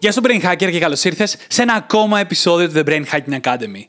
Γεια σου Brain Hacker και καλώς ήρθες σε ένα ακόμα επεισόδιο του The Brain Hacking Academy.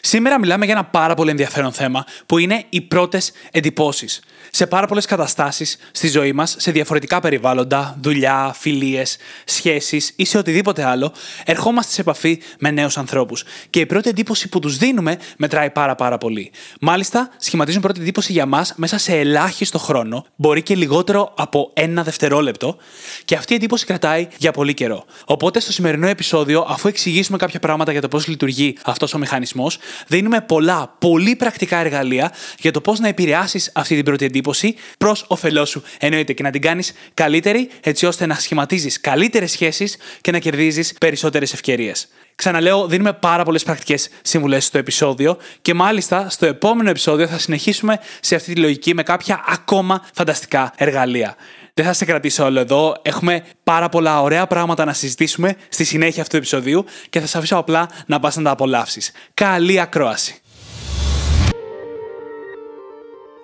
Σήμερα μιλάμε για ένα πάρα πολύ ενδιαφέρον θέμα που είναι οι πρώτες εντυπώσεις σε πάρα πολλές καταστάσεις στη ζωή μας, σε διαφορετικά περιβάλλοντα, δουλειά, φιλίες, σχέσεις ή σε οτιδήποτε άλλο, ερχόμαστε σε επαφή με νέους ανθρώπους. Και η πρώτη εντύπωση που τους δίνουμε μετράει πάρα πάρα πολύ. Μάλιστα, σχηματίζουν πρώτη εντύπωση για μας μέσα σε ελάχιστο χρόνο, μπορεί και λιγότερο από ένα δευτερόλεπτο, και αυτή η εντύπωση κρατάει για πολύ καιρό. Οπότε, στο σημερινό επεισόδιο, αφού εξηγήσουμε κάποια πράγματα για το πώς λειτουργεί αυτός ο μηχανισμός, δίνουμε πολλά, πολύ πρακτικά εργαλεία για το πώς να επηρεάσεις αυτή την πρώτη εντύπωση εντύπωση προς όφελό σου. Εννοείται και να την κάνεις καλύτερη, έτσι ώστε να σχηματίζεις καλύτερες σχέσεις και να κερδίζεις περισσότερες ευκαιρίες. Ξαναλέω, δίνουμε πάρα πολλές πρακτικές συμβουλές στο επεισόδιο και μάλιστα στο επόμενο επεισόδιο θα συνεχίσουμε σε αυτή τη λογική με κάποια ακόμα φανταστικά εργαλεία. Δεν θα σε κρατήσω όλο εδώ. Έχουμε πάρα πολλά ωραία πράγματα να συζητήσουμε στη συνέχεια αυτού του επεισοδίου και θα σε αφήσω απλά να πας να τα απολαύσεις. Καλή ακρόαση!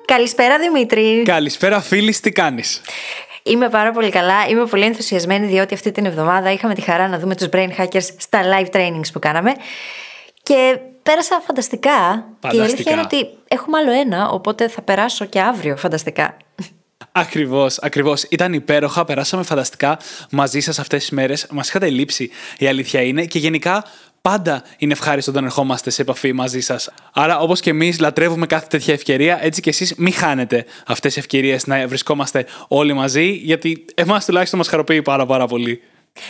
Καλησπέρα Δημήτρη. Καλησπέρα φίλη, τι κάνεις; Είμαι πάρα πολύ καλά. Είμαι πολύ ενθουσιασμένη διότι αυτή την εβδομάδα είχαμε τη χαρά να δούμε τους brain hackers στα live trainings που κάναμε. Και πέρασα φανταστικά. φανταστικά. Και η αλήθεια είναι ότι έχουμε άλλο ένα, οπότε θα περάσω και αύριο φανταστικά. Ακριβώς, ακριβώς. Ήταν υπέροχα, περάσαμε φανταστικά μαζί σας αυτές τις μέρες. Μας είχατε λείψει, η αλήθεια είναι. Και γενικά πάντα είναι ευχάριστο όταν ερχόμαστε σε επαφή μαζί σας. Άρα, όπως και εμείς λατρεύουμε κάθε τέτοια ευκαιρία, έτσι και εσείς μην χάνετε αυτές τις ευκαιρίες να βρισκόμαστε όλοι μαζί, γιατί εμάς τουλάχιστον μας χαροποιεί πάρα, πάρα πολύ.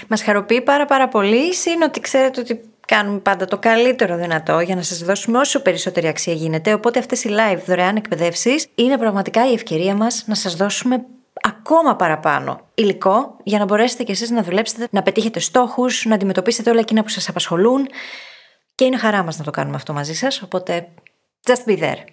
Μας χαροποιεί πάρα, πάρα πολύ. Είναι ότι ξέρετε ότι κάνουμε πάντα το καλύτερο δυνατό για να σας δώσουμε όσο περισσότερη αξία γίνεται. Οπότε αυτές οι live δωρεάν εκπαιδεύσεις είναι πραγματικά η ευκαιρία μας να σας δώσουμε ακόμα παραπάνω υλικό για να μπορέσετε κι εσείς να δουλέψετε, να πετύχετε στόχους, να αντιμετωπίσετε όλα εκείνα που σας απασχολούν και είναι χαρά μας να το κάνουμε αυτό μαζί σας, οπότε just be there.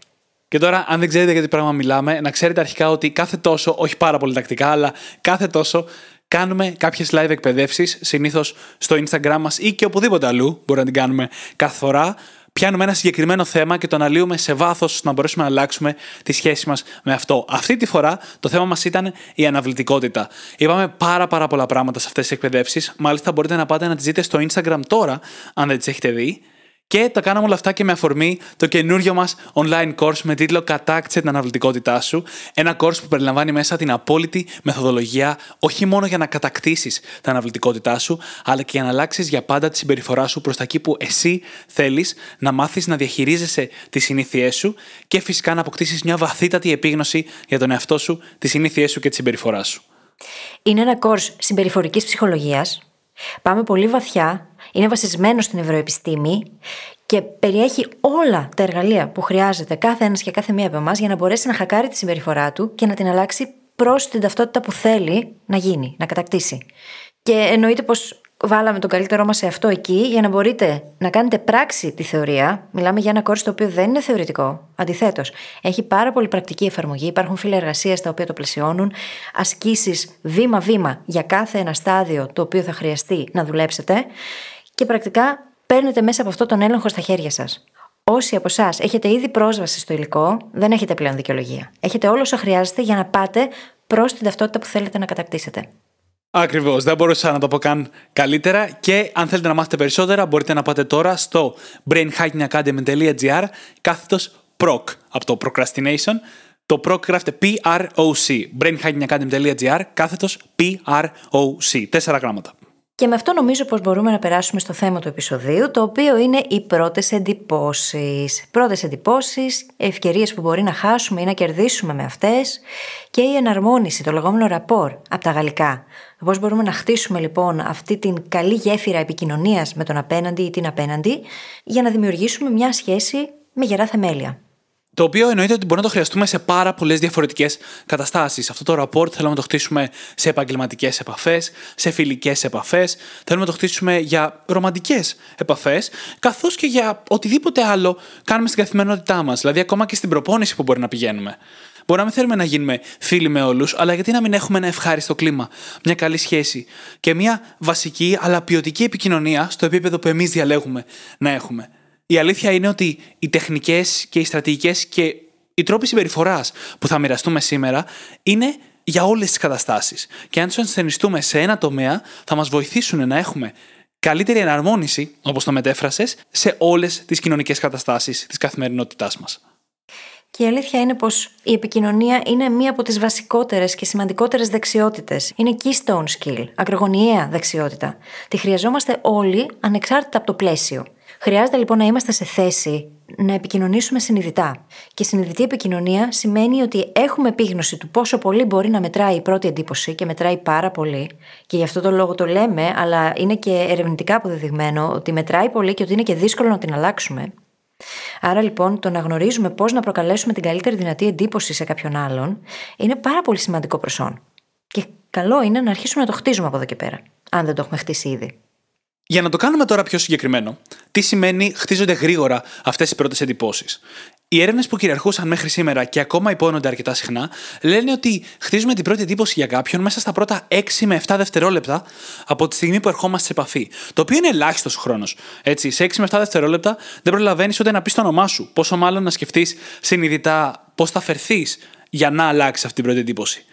Και τώρα, αν δεν ξέρετε για τι πράγμα μιλάμε, να ξέρετε αρχικά ότι κάθε τόσο, όχι πάρα πολύ τακτικά, αλλά κάθε τόσο κάνουμε κάποιες live εκπαιδεύσεις, συνήθως στο Instagram μας ή και οπουδήποτε αλλού. Μπορούμε να την κάνουμε κάθε φορά πιάνουμε ένα συγκεκριμένο θέμα και το αναλύουμε σε βάθος να μπορέσουμε να αλλάξουμε τη σχέση μας με αυτό. Αυτή τη φορά το θέμα μας ήταν η αναβλητικότητα. Είπαμε πάρα, πάρα πολλά πράγματα σε αυτές τις εκπαιδεύσεις. Μάλιστα, μπορείτε να πάτε να τις δείτε στο Instagram τώρα, αν δεν τις έχετε δει. Και τα κάναμε όλα αυτά και με αφορμή το καινούριο μας online course με τίτλο Κατάκτησε την αναβλητικότητά σου. Ένα course που περιλαμβάνει μέσα την απόλυτη μεθοδολογία, όχι μόνο για να κατακτήσεις την αναβλητικότητά σου, αλλά και για να αλλάξεις για πάντα τη συμπεριφορά σου προς τα εκεί που εσύ θέλεις να μάθεις να διαχειρίζεσαι τις συνήθειές σου και φυσικά να αποκτήσεις μια βαθύτατη επίγνωση για τον εαυτό σου, τις συνήθειές σου και τη συμπεριφορά σου. Είναι ένα course συμπεριφορικής ψυχολογίας. Πάμε πολύ βαθιά είναι βασισμένο στην ευρωεπιστήμη και περιέχει όλα τα εργαλεία που χρειάζεται κάθε ένας και κάθε μία από εμάς για να μπορέσει να χακάρει τη συμπεριφορά του και να την αλλάξει προς την ταυτότητα που θέλει να γίνει, να κατακτήσει. Και εννοείται πως βάλαμε τον καλύτερό μας σε αυτό εκεί για να μπορείτε να κάνετε πράξη τη θεωρία. Μιλάμε για ένα κόρσο το οποίο δεν είναι θεωρητικό. Αντιθέτως, έχει πάρα πολύ πρακτική εφαρμογή. Υπάρχουν φύλλα εργασίας τα οποία το πλαισιώνουν. Ασκήσεις βήμα-βήμα για κάθε ένα στάδιο το οποίο θα χρειαστεί να δουλέψετε και πρακτικά παίρνετε μέσα από αυτό τον έλεγχο στα χέρια σας. Όσοι από εσάς έχετε ήδη πρόσβαση στο υλικό, δεν έχετε πλέον δικαιολογία. Έχετε όλο όσο χρειάζεται για να πάτε προς την ταυτότητα που θέλετε να κατακτήσετε. Ακριβώς. Δεν μπορούσα να το πω καν καλύτερα. Και αν θέλετε να μάθετε περισσότερα, μπορείτε να πάτε τώρα στο brainhackingacademy.gr κάθετος PROC από το procrastination. Το PROC γράφεται P-R-O-C. brainhackingacademy.gr κάθετος P-R-O-C. Τέσσερα γράμματα. Και με αυτό νομίζω πως μπορούμε να περάσουμε στο θέμα του επεισοδίου, το οποίο είναι οι πρώτες εντυπώσεις. Πρώτες εντυπώσεις, ευκαιρίες που μπορεί να χάσουμε ή να κερδίσουμε με αυτές και η εναρμόνιση, το λεγόμενο ραπόρ από τα γαλλικά. Πώς μπορούμε να χτίσουμε λοιπόν αυτή την καλή γέφυρα επικοινωνίας με τον απέναντι ή την απέναντι για να δημιουργήσουμε μια σχέση με γερά θεμέλια. Το οποίο εννοείται ότι μπορούμε να το χρειαστούμε σε πάρα πολλές διαφορετικές καταστάσεις. Αυτό το rapport θέλουμε να το χτίσουμε σε επαγγελματικές επαφές, σε φιλικές επαφές, θέλουμε να το χτίσουμε για ρομαντικές επαφές, καθώς και για οτιδήποτε άλλο κάνουμε στην καθημερινότητά μας. Δηλαδή, ακόμα και στην προπόνηση που μπορεί να πηγαίνουμε. Μπορεί να μην θέλουμε να γίνουμε φίλοι με όλους, αλλά γιατί να μην έχουμε ένα ευχάριστο κλίμα, μια καλή σχέση και μια βασική αλλά ποιοτική επικοινωνία στο επίπεδο που εμείς διαλέγουμε να έχουμε. Η αλήθεια είναι ότι οι τεχνικές και οι στρατηγικές και οι τρόποι συμπεριφοράς που θα μοιραστούμε σήμερα είναι για όλες τις καταστάσεις. Και αν τους ενσθενιστούμε σε ένα τομέα, θα μας βοηθήσουν να έχουμε καλύτερη εναρμόνιση, όπως το μετέφρασες, σε όλες τις κοινωνικές καταστάσεις της καθημερινότητάς μας. Και η αλήθεια είναι πως η επικοινωνία είναι μία από τις βασικότερες και σημαντικότερες δεξιότητες. Είναι keystone skill, ακρογωνιαία δεξιότητα. Τη χρειαζόμαστε όλοι ανεξάρτητα από το πλαίσιο. Χρειάζεται λοιπόν να είμαστε σε θέση να επικοινωνήσουμε συνειδητά. Και συνειδητή επικοινωνία σημαίνει ότι έχουμε επίγνωση του πόσο πολύ μπορεί να μετράει η πρώτη εντύπωση και μετράει πάρα πολύ. Και γι' αυτό το λόγο το λέμε, αλλά είναι και ερευνητικά αποδεδειγμένο ότι μετράει πολύ και ότι είναι και δύσκολο να την αλλάξουμε. Άρα λοιπόν το να γνωρίζουμε πώς να προκαλέσουμε την καλύτερη δυνατή εντύπωση σε κάποιον άλλον είναι πάρα πολύ σημαντικό προσόν. Και καλό είναι να αρχίσουμε να το χτίζουμε από εδώ και πέρα, αν δεν το έχουμε χτίσει ήδη. Για να το κάνουμε τώρα πιο συγκεκριμένο, τι σημαίνει χτίζονται γρήγορα αυτές οι πρώτες εντυπώσεις. Οι έρευνες που κυριαρχούσαν μέχρι σήμερα και ακόμα υπόνονται αρκετά συχνά λένε ότι χτίζουμε την πρώτη εντύπωση για κάποιον μέσα στα πρώτα 6 με 7 δευτερόλεπτα από τη στιγμή που ερχόμαστε σε επαφή. Το οποίο είναι ελάχιστος χρόνος. Έτσι, σε 6 με 7 δευτερόλεπτα δεν προλαβαίνεις ούτε να πεις το όνομά σου, πόσο μάλλον να σκεφτείς συνειδητά πώς θα φερθείς για να αλλάξεις αυτή την πρώτη εντύπωση.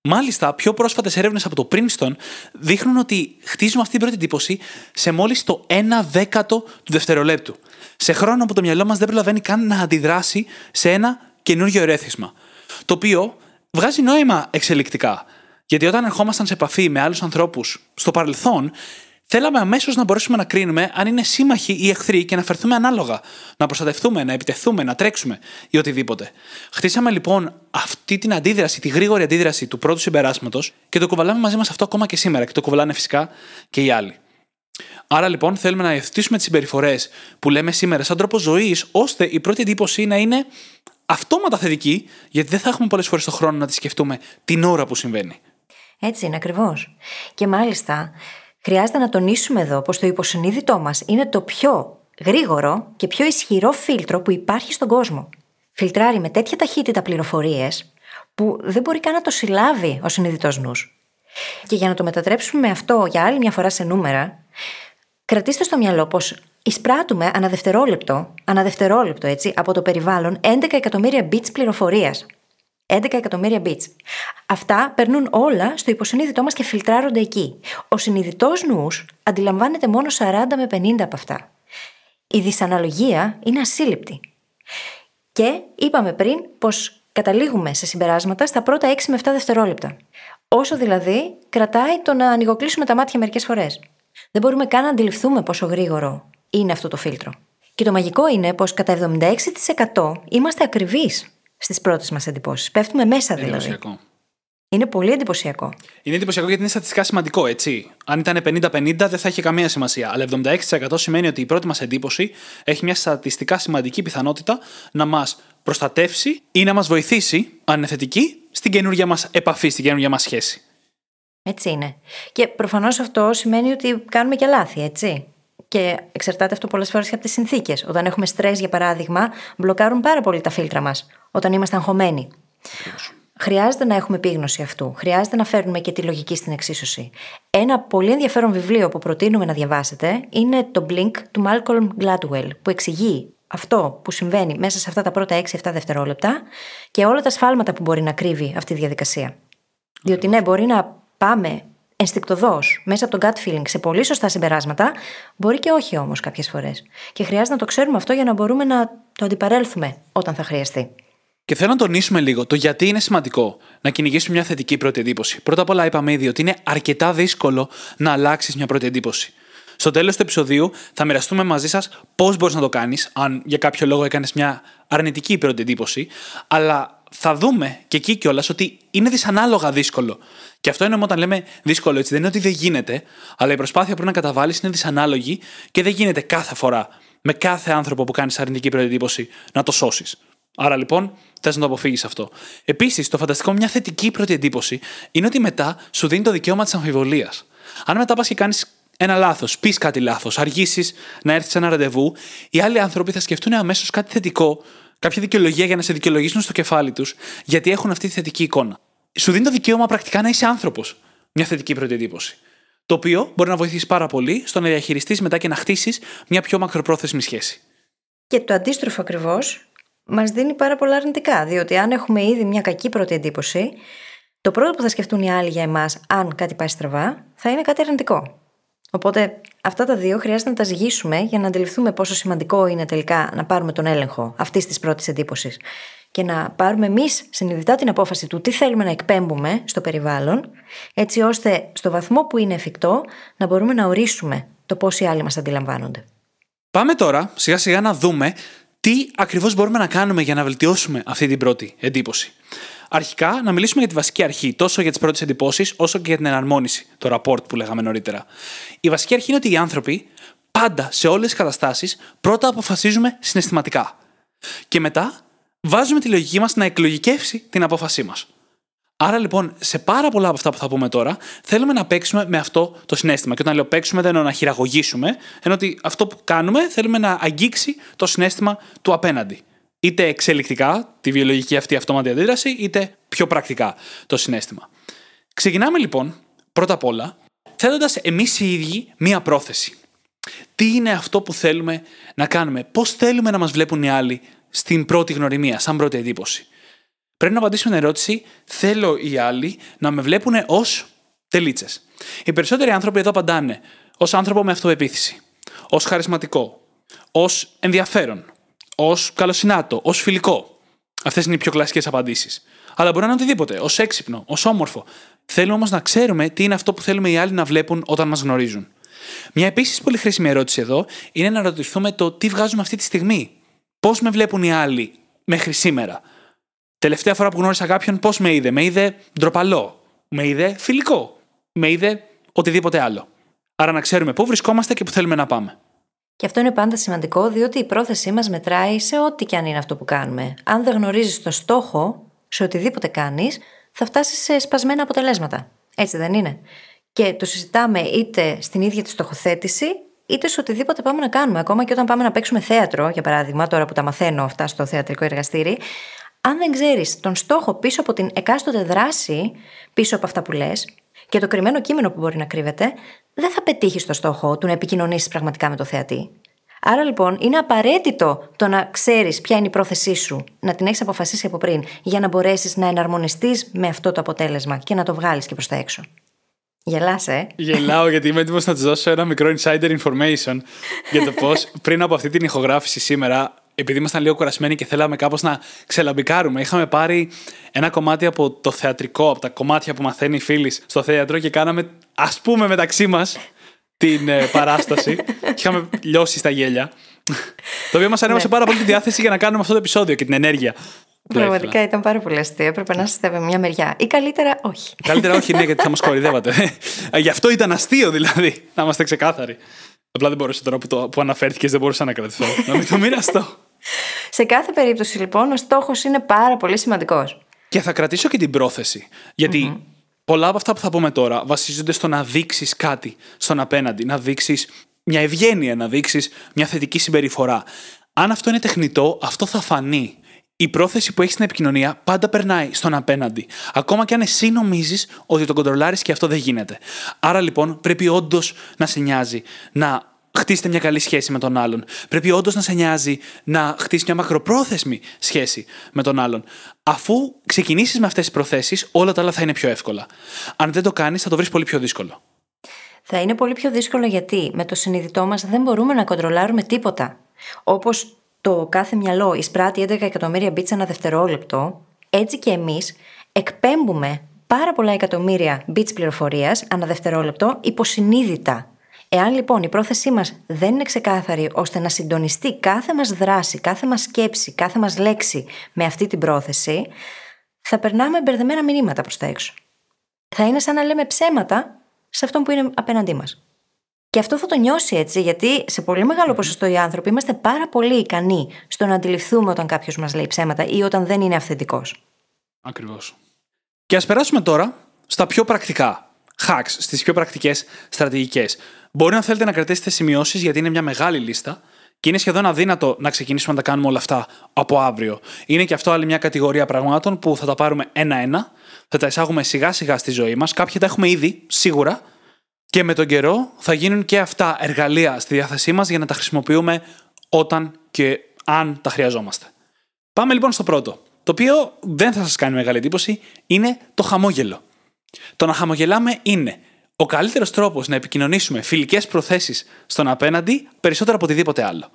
Μάλιστα, πιο πρόσφατες έρευνες από το Princeton δείχνουν ότι χτίζουμε αυτή την πρώτη εντύπωση σε μόλις το 1 δέκατο του δευτερολέπτου. Σε χρόνο που το μυαλό μας δεν προλαβαίνει καν να αντιδράσει σε ένα καινούργιο ερέθισμα. Το οποίο βγάζει νόημα εξελικτικά. Γιατί όταν ερχόμασταν σε επαφή με άλλους ανθρώπους στο παρελθόν, Θέλαμε αμέσως να μπορέσουμε να κρίνουμε αν είναι σύμμαχοι ή εχθροί και να φερθούμε ανάλογα. Να προστατευτούμε, να επιτεθούμε, να τρέξουμε ή οτιδήποτε. Χτίσαμε λοιπόν αυτή την αντίδραση, τη γρήγορη αντίδραση του πρώτου συμπεράσματος και το κουβαλάμε μαζί μας αυτό ακόμα και σήμερα και το κουβαλάνε φυσικά και οι άλλοι. Άρα λοιπόν θέλουμε να υιοθετήσουμε τις συμπεριφορές που λέμε σήμερα σαν τρόπο ζωής, ώστε η πρώτη εντύπωση να είναι αυτόματα θετική, γιατί δεν θα έχουμε πολλές φορές το χρόνο να τη σκεφτούμε την ώρα που συμβαίνει. Έτσι είναι ακριβώς. Και μάλιστα Χρειάζεται να τονίσουμε εδώ πως το υποσυνείδητό μας είναι το πιο γρήγορο και πιο ισχυρό φίλτρο που υπάρχει στον κόσμο. Φιλτράρει με τέτοια ταχύτητα πληροφορίες που δεν μπορεί καν να το συλλάβει ο συνειδητός νους. Και για να το μετατρέψουμε αυτό για άλλη μια φορά σε νούμερα, κρατήστε στο μυαλό πως εισπράττουμε αναδευτερόλεπτο, αναδευτερόλεπτο έτσι, από το περιβάλλον 11 εκατομμύρια bits πληροφορίας. 11 εκατομμύρια bits. Αυτά περνούν όλα στο υποσυνείδητό μας και φιλτράρονται εκεί. Ο συνειδητός νους αντιλαμβάνεται μόνο 40 με 50 από αυτά. Η δυσαναλογία είναι ασύλληπτη. Και είπαμε πριν πως καταλήγουμε σε συμπεράσματα στα πρώτα 6 με 7 δευτερόλεπτα. Όσο δηλαδή κρατάει το να ανοιγοκλείσουμε τα μάτια μερικές φορές. Δεν μπορούμε καν να αντιληφθούμε πόσο γρήγορο είναι αυτό το φίλτρο. Και το μαγικό είναι πως κατά 76% είμαστε ακριβείς στις πρώτες μας εντυπώσεις. Πέφτουμε μέσα δηλαδή. Εντυπωσιακό. Είναι πολύ εντυπωσιακό. Είναι εντυπωσιακό γιατί είναι στατιστικά σημαντικό, έτσι. Αν ήταν 50-50 δεν θα είχε καμία σημασία. Αλλά 76% σημαίνει ότι η πρώτη μας εντύπωση έχει μια στατιστικά σημαντική πιθανότητα να μας προστατεύσει ή να μας βοηθήσει, αν είναι θετική, στην καινούργια μας επαφή, στην καινούργια μας σχέση. Έτσι είναι. Και προφανώς αυτό σημαίνει ότι κάνουμε και λάθη, έτσι. Και εξαρτάται αυτό πολλές φορές και από τις συνθήκες. Όταν έχουμε στρες, για παράδειγμα, μπλοκάρουν πάρα πολύ τα φίλτρα μας. Όταν είμαστε αγχωμένοι. Χρειάζεται να έχουμε επίγνωση αυτού. Χρειάζεται να φέρνουμε και τη λογική στην εξίσωση. Ένα πολύ ενδιαφέρον βιβλίο που προτείνουμε να διαβάσετε είναι το Blink του Malcolm Gladwell, που εξηγεί αυτό που συμβαίνει μέσα σε αυτά τα πρώτα 6-7 δευτερόλεπτα και όλα τα σφάλματα που μπορεί να κρύβει αυτή η διαδικασία. Διότι ναι, μπορεί να πάμε ενστικτοδό μέσα από το gut feeling σε πολύ σωστά συμπεράσματα, μπορεί και όχι όμως κάποιες φορές. Και χρειάζεται να το ξέρουμε αυτό για να μπορούμε να το αντιπαρέλθουμε όταν θα χρειαστεί. Και θέλω να τονίσουμε λίγο το γιατί είναι σημαντικό να κυνηγήσουμε μια θετική πρώτη εντύπωση. Πρώτα απ' όλα, είπαμε ήδη ότι είναι αρκετά δύσκολο να αλλάξεις μια πρώτη εντύπωση. Στο τέλος του επεισοδίου θα μοιραστούμε μαζί σας πώς μπορείς να το κάνεις, αν για κάποιο λόγο έκανες μια αρνητική πρώτη εντύπωση, αλλά θα δούμε και εκεί κιόλας ότι είναι δυσανάλογα δύσκολο. Και αυτό είναι όταν λέμε δύσκολο έτσι. Δεν είναι ότι δεν γίνεται, αλλά η προσπάθεια που πρέπει να καταβάλεις είναι δυσανάλογη και δεν γίνεται κάθε φορά με κάθε άνθρωπο που κάνεις αρνητική πρώτη εντύπωση να το σώσεις. Άρα λοιπόν, θες να το αποφύγεις αυτό. Επίσης, το φανταστικό με μια θετική πρώτη εντύπωση είναι ότι μετά σου δίνει το δικαίωμα της αμφιβολίας. Αν μετά πας και κάνεις ένα λάθος, πεις κάτι λάθος, αργήσεις να έρθεις σε ένα ραντεβού, οι άλλοι άνθρωποι θα σκεφτούν αμέσως κάτι θετικό κάποια δικαιολογία για να σε δικαιολογήσουν στο κεφάλι τους γιατί έχουν αυτή τη θετική εικόνα. Σου δίνει το δικαίωμα πρακτικά να είσαι άνθρωπος. Μια θετική πρώτη εντύπωση. Το οποίο μπορεί να βοηθήσει πάρα πολύ στο να διαχειριστείς μετά και να χτίσεις μια πιο μακροπρόθεσμη σχέση. Και το αντίστροφο ακριβώς μας δίνει πάρα πολλά αρνητικά. Διότι αν έχουμε ήδη μια κακή πρώτη εντύπωση, το πρώτο που θα σκεφτούν οι άλλοι για εμάς, αν κάτι πάει στραβά, θα είναι κάτι αρνητικό. Οπότε αυτά τα δύο χρειάζεται να τα ζυγίσουμε για να αντιληφθούμε πόσο σημαντικό είναι τελικά να πάρουμε τον έλεγχο αυτής της πρώτης εντύπωσης και να πάρουμε εμείς συνειδητά την απόφαση του τι θέλουμε να εκπέμπουμε στο περιβάλλον, έτσι ώστε στο βαθμό που είναι εφικτό να μπορούμε να ορίσουμε το πώς οι άλλοι μας αντιλαμβάνονται. Πάμε τώρα σιγά σιγά να δούμε τι ακριβώς μπορούμε να κάνουμε για να βελτιώσουμε αυτή την πρώτη εντύπωση. Αρχικά, να μιλήσουμε για τη βασική αρχή, τόσο για τις πρώτες εντυπώσεις, όσο και για την εναρμόνιση, το rapport που λέγαμε νωρίτερα. Η βασική αρχή είναι ότι οι άνθρωποι πάντα σε όλες τις καταστάσεις πρώτα αποφασίζουμε συναισθηματικά. Και μετά βάζουμε τη λογική μας να εκλογικεύσει την απόφασή μας. Άρα λοιπόν, σε πάρα πολλά από αυτά που θα πούμε τώρα, θέλουμε να παίξουμε με αυτό το συνέστημα. Και όταν λέω παίξουμε, δεν εννοώ να χειραγωγήσουμε, ενώ ότι αυτό που κάνουμε θέλουμε να αγγίξει το συνέστημα του απέναντι. Είτε εξελικτικά, τη βιολογική αυτή αυτόματη αντίδραση, είτε πιο πρακτικά το συνέστημα. Ξεκινάμε λοιπόν, πρώτα απ' όλα, θέτοντας εμείς οι ίδιοι μία πρόθεση. Τι είναι αυτό που θέλουμε να κάνουμε, πώς θέλουμε να μας βλέπουν οι άλλοι στην πρώτη γνωριμία, σαν πρώτη εντύπωση; Πρέπει να απαντήσουμε την ερώτηση, θέλω οι άλλοι να με βλέπουν ως τελίτσες. Οι περισσότεροι άνθρωποι εδώ απαντάνε ως άνθρωπο με αυτοπεποίθηση, ως χαρισματικό, ως ενδιαφέρον, ως καλοσυνάτο, ως φιλικό. Αυτές είναι οι πιο κλασικές απαντήσεις. Αλλά μπορεί να είναι οτιδήποτε, ως έξυπνο, ως όμορφο. Θέλουμε όμως να ξέρουμε τι είναι αυτό που θέλουμε οι άλλοι να βλέπουν όταν μας γνωρίζουν. Μια επίσης πολύ χρήσιμη ερώτηση εδώ είναι να ρωτηθούμε το τι βγάζουμε αυτή τη στιγμή. Πώς με βλέπουν οι άλλοι μέχρι σήμερα. Τελευταία φορά που γνώρισα κάποιον, πώς με είδε. Με είδε ντροπαλό. Με είδε φιλικό. Με είδε οτιδήποτε άλλο. Άρα να ξέρουμε πού βρισκόμαστε και πού θέλουμε να πάμε. Και αυτό είναι πάντα σημαντικό, διότι η πρόθεσή μας μετράει σε ό,τι και αν είναι αυτό που κάνουμε. Αν δεν γνωρίζεις το στόχο σε οτιδήποτε κάνεις, θα φτάσεις σε σπασμένα αποτελέσματα. Έτσι δεν είναι; Και το συζητάμε είτε στην ίδια τη στοχοθέτηση, είτε σε οτιδήποτε πάμε να κάνουμε. Ακόμα και όταν πάμε να παίξουμε θέατρο, για παράδειγμα, τώρα που τα μαθαίνω αυτά στο θεατρικό εργαστήρι, αν δεν ξέρεις τον στόχο πίσω από την εκάστοτε δράση, πίσω από αυτά που λες, και το κρυμμένο κείμενο που μπορεί να κρύβεται, δεν θα πετύχει το στόχο του να επικοινωνήσεις πραγματικά με το θεατή. Άρα λοιπόν είναι απαραίτητο το να ξέρεις ποια είναι η πρόθεσή σου, να την έχεις αποφασίσει από πριν, για να μπορέσεις να εναρμονιστείς με αυτό το αποτέλεσμα και να το βγάλεις και προς τα έξω. Γελάσαι. Ε; Γελάω γιατί είμαι έτοιμος να της δώσω ένα μικρό insider information για το πώς πριν από αυτή την ηχογράφηση σήμερα επειδή ήμασταν λίγο κουρασμένοι και θέλαμε κάπως να ξελαμπικάρουμε, είχαμε πάρει ένα κομμάτι από το θεατρικό, από τα κομμάτια που μαθαίνει η φίλη στο θέατρο και κάναμε, ας πούμε, μεταξύ μας την ε, παράσταση. και είχαμε λιώσει στα γέλια. το οποίο μας ανέβασε ναι. πάρα πολύ τη διάθεση για να κάνουμε αυτό το επεισόδιο και την ενέργεια. Πραγματικά ήταν πάρα πολύ αστείο. Έπρεπε να είστε με μια μεριά. Ή καλύτερα όχι. Καλύτερα όχι, ναι, γιατί θα μας κορυδεύατε. Ε, γι' αυτό ήταν αστείο δηλαδή, να είμαστε ξεκάθαροι. Απλά δεν μπορούσα τώρα που, το, που αναφέρθηκες, δεν μπορούσα να κρατηθώ. να μην το μοιραστώ. Σε κάθε περίπτωση λοιπόν ο στόχος είναι πάρα πολύ σημαντικός. Και θα κρατήσω και την πρόθεση. πολλά από αυτά που θα πούμε τώρα βασίζονται στο να δείξεις κάτι στον απέναντι, να δείξεις μια ευγένεια, να δείξεις μια θετική συμπεριφορά. Αν αυτό είναι τεχνητό, αυτό θα φανεί. Η πρόθεση που έχεις στην επικοινωνία πάντα περνάει στον απέναντι. Ακόμα και αν εσύ νομίζεις ότι το κοντρολάρεις και αυτό δεν γίνεται. Άρα λοιπόν πρέπει όντως να σε νοιάζει να χτίσετε μια καλή σχέση με τον άλλον. Πρέπει όντως να σε νοιάζει να χτίσεις μια μακροπρόθεσμη σχέση με τον άλλον. Αφού ξεκινήσεις με αυτές τις προθέσεις, όλα τα άλλα θα είναι πιο εύκολα. Αν δεν το κάνεις, θα το βρεις πολύ πιο δύσκολο. Θα είναι πολύ πιο δύσκολο γιατί με το συνειδητό μας δεν μπορούμε να κοντρολάρουμε τίποτα. Όπως το κάθε μυαλό εισπράττει 11 εκατομμύρια μπίτσα ένα δευτερόλεπτο, έτσι και εμείς εκπέμπουμε πάρα πολλά εκατομμύρια bits πληροφορίας ανά δευτερόλεπτο υποσυνείδητα. Εάν λοιπόν η πρόθεσή μας δεν είναι ξεκάθαρη ώστε να συντονιστεί κάθε μας δράση, κάθε μας σκέψη, κάθε μας λέξη με αυτή την πρόθεση, θα περνάμε μπερδεμένα μηνύματα προς τα έξω. Θα είναι σαν να λέμε ψέματα σε αυτόν που είναι απέναντί μας. Και αυτό θα το νιώσει έτσι, γιατί σε πολύ μεγάλο ποσοστό οι άνθρωποι είμαστε πάρα πολύ ικανοί στο να αντιληφθούμε όταν κάποιος μας λέει ψέματα ή όταν δεν είναι αυθεντικός. Ακριβώς. Και ας περάσουμε τώρα στα πιο πρακτικά hacks, στις πιο πρακτικές στρατηγικές. Μπορεί να θέλετε να κρατήσετε σημειώσεις γιατί είναι μια μεγάλη λίστα Και είναι σχεδόν αδύνατο να ξεκινήσουμε να τα κάνουμε όλα αυτά από αύριο. Είναι και αυτό άλλη μια κατηγορία πραγμάτων που θα τα πάρουμε ένα-ένα, θα τα εισάγουμε σιγά-σιγά στη ζωή μας. Κάποια τα έχουμε ήδη, σίγουρα. Και με τον καιρό θα γίνουν και αυτά εργαλεία στη διάθεσή μας για να τα χρησιμοποιούμε όταν και αν τα χρειαζόμαστε. Πάμε λοιπόν στο πρώτο. Το οποίο δεν θα σας κάνει μεγάλη εντύπωση, είναι το χαμόγελο. Το να χαμογελάμε είναι ο καλύτερος τρόπος να επικοινωνήσουμε φιλικές προθέσεις στον απέναντι περισσότερο από οτιδήποτε άλλο.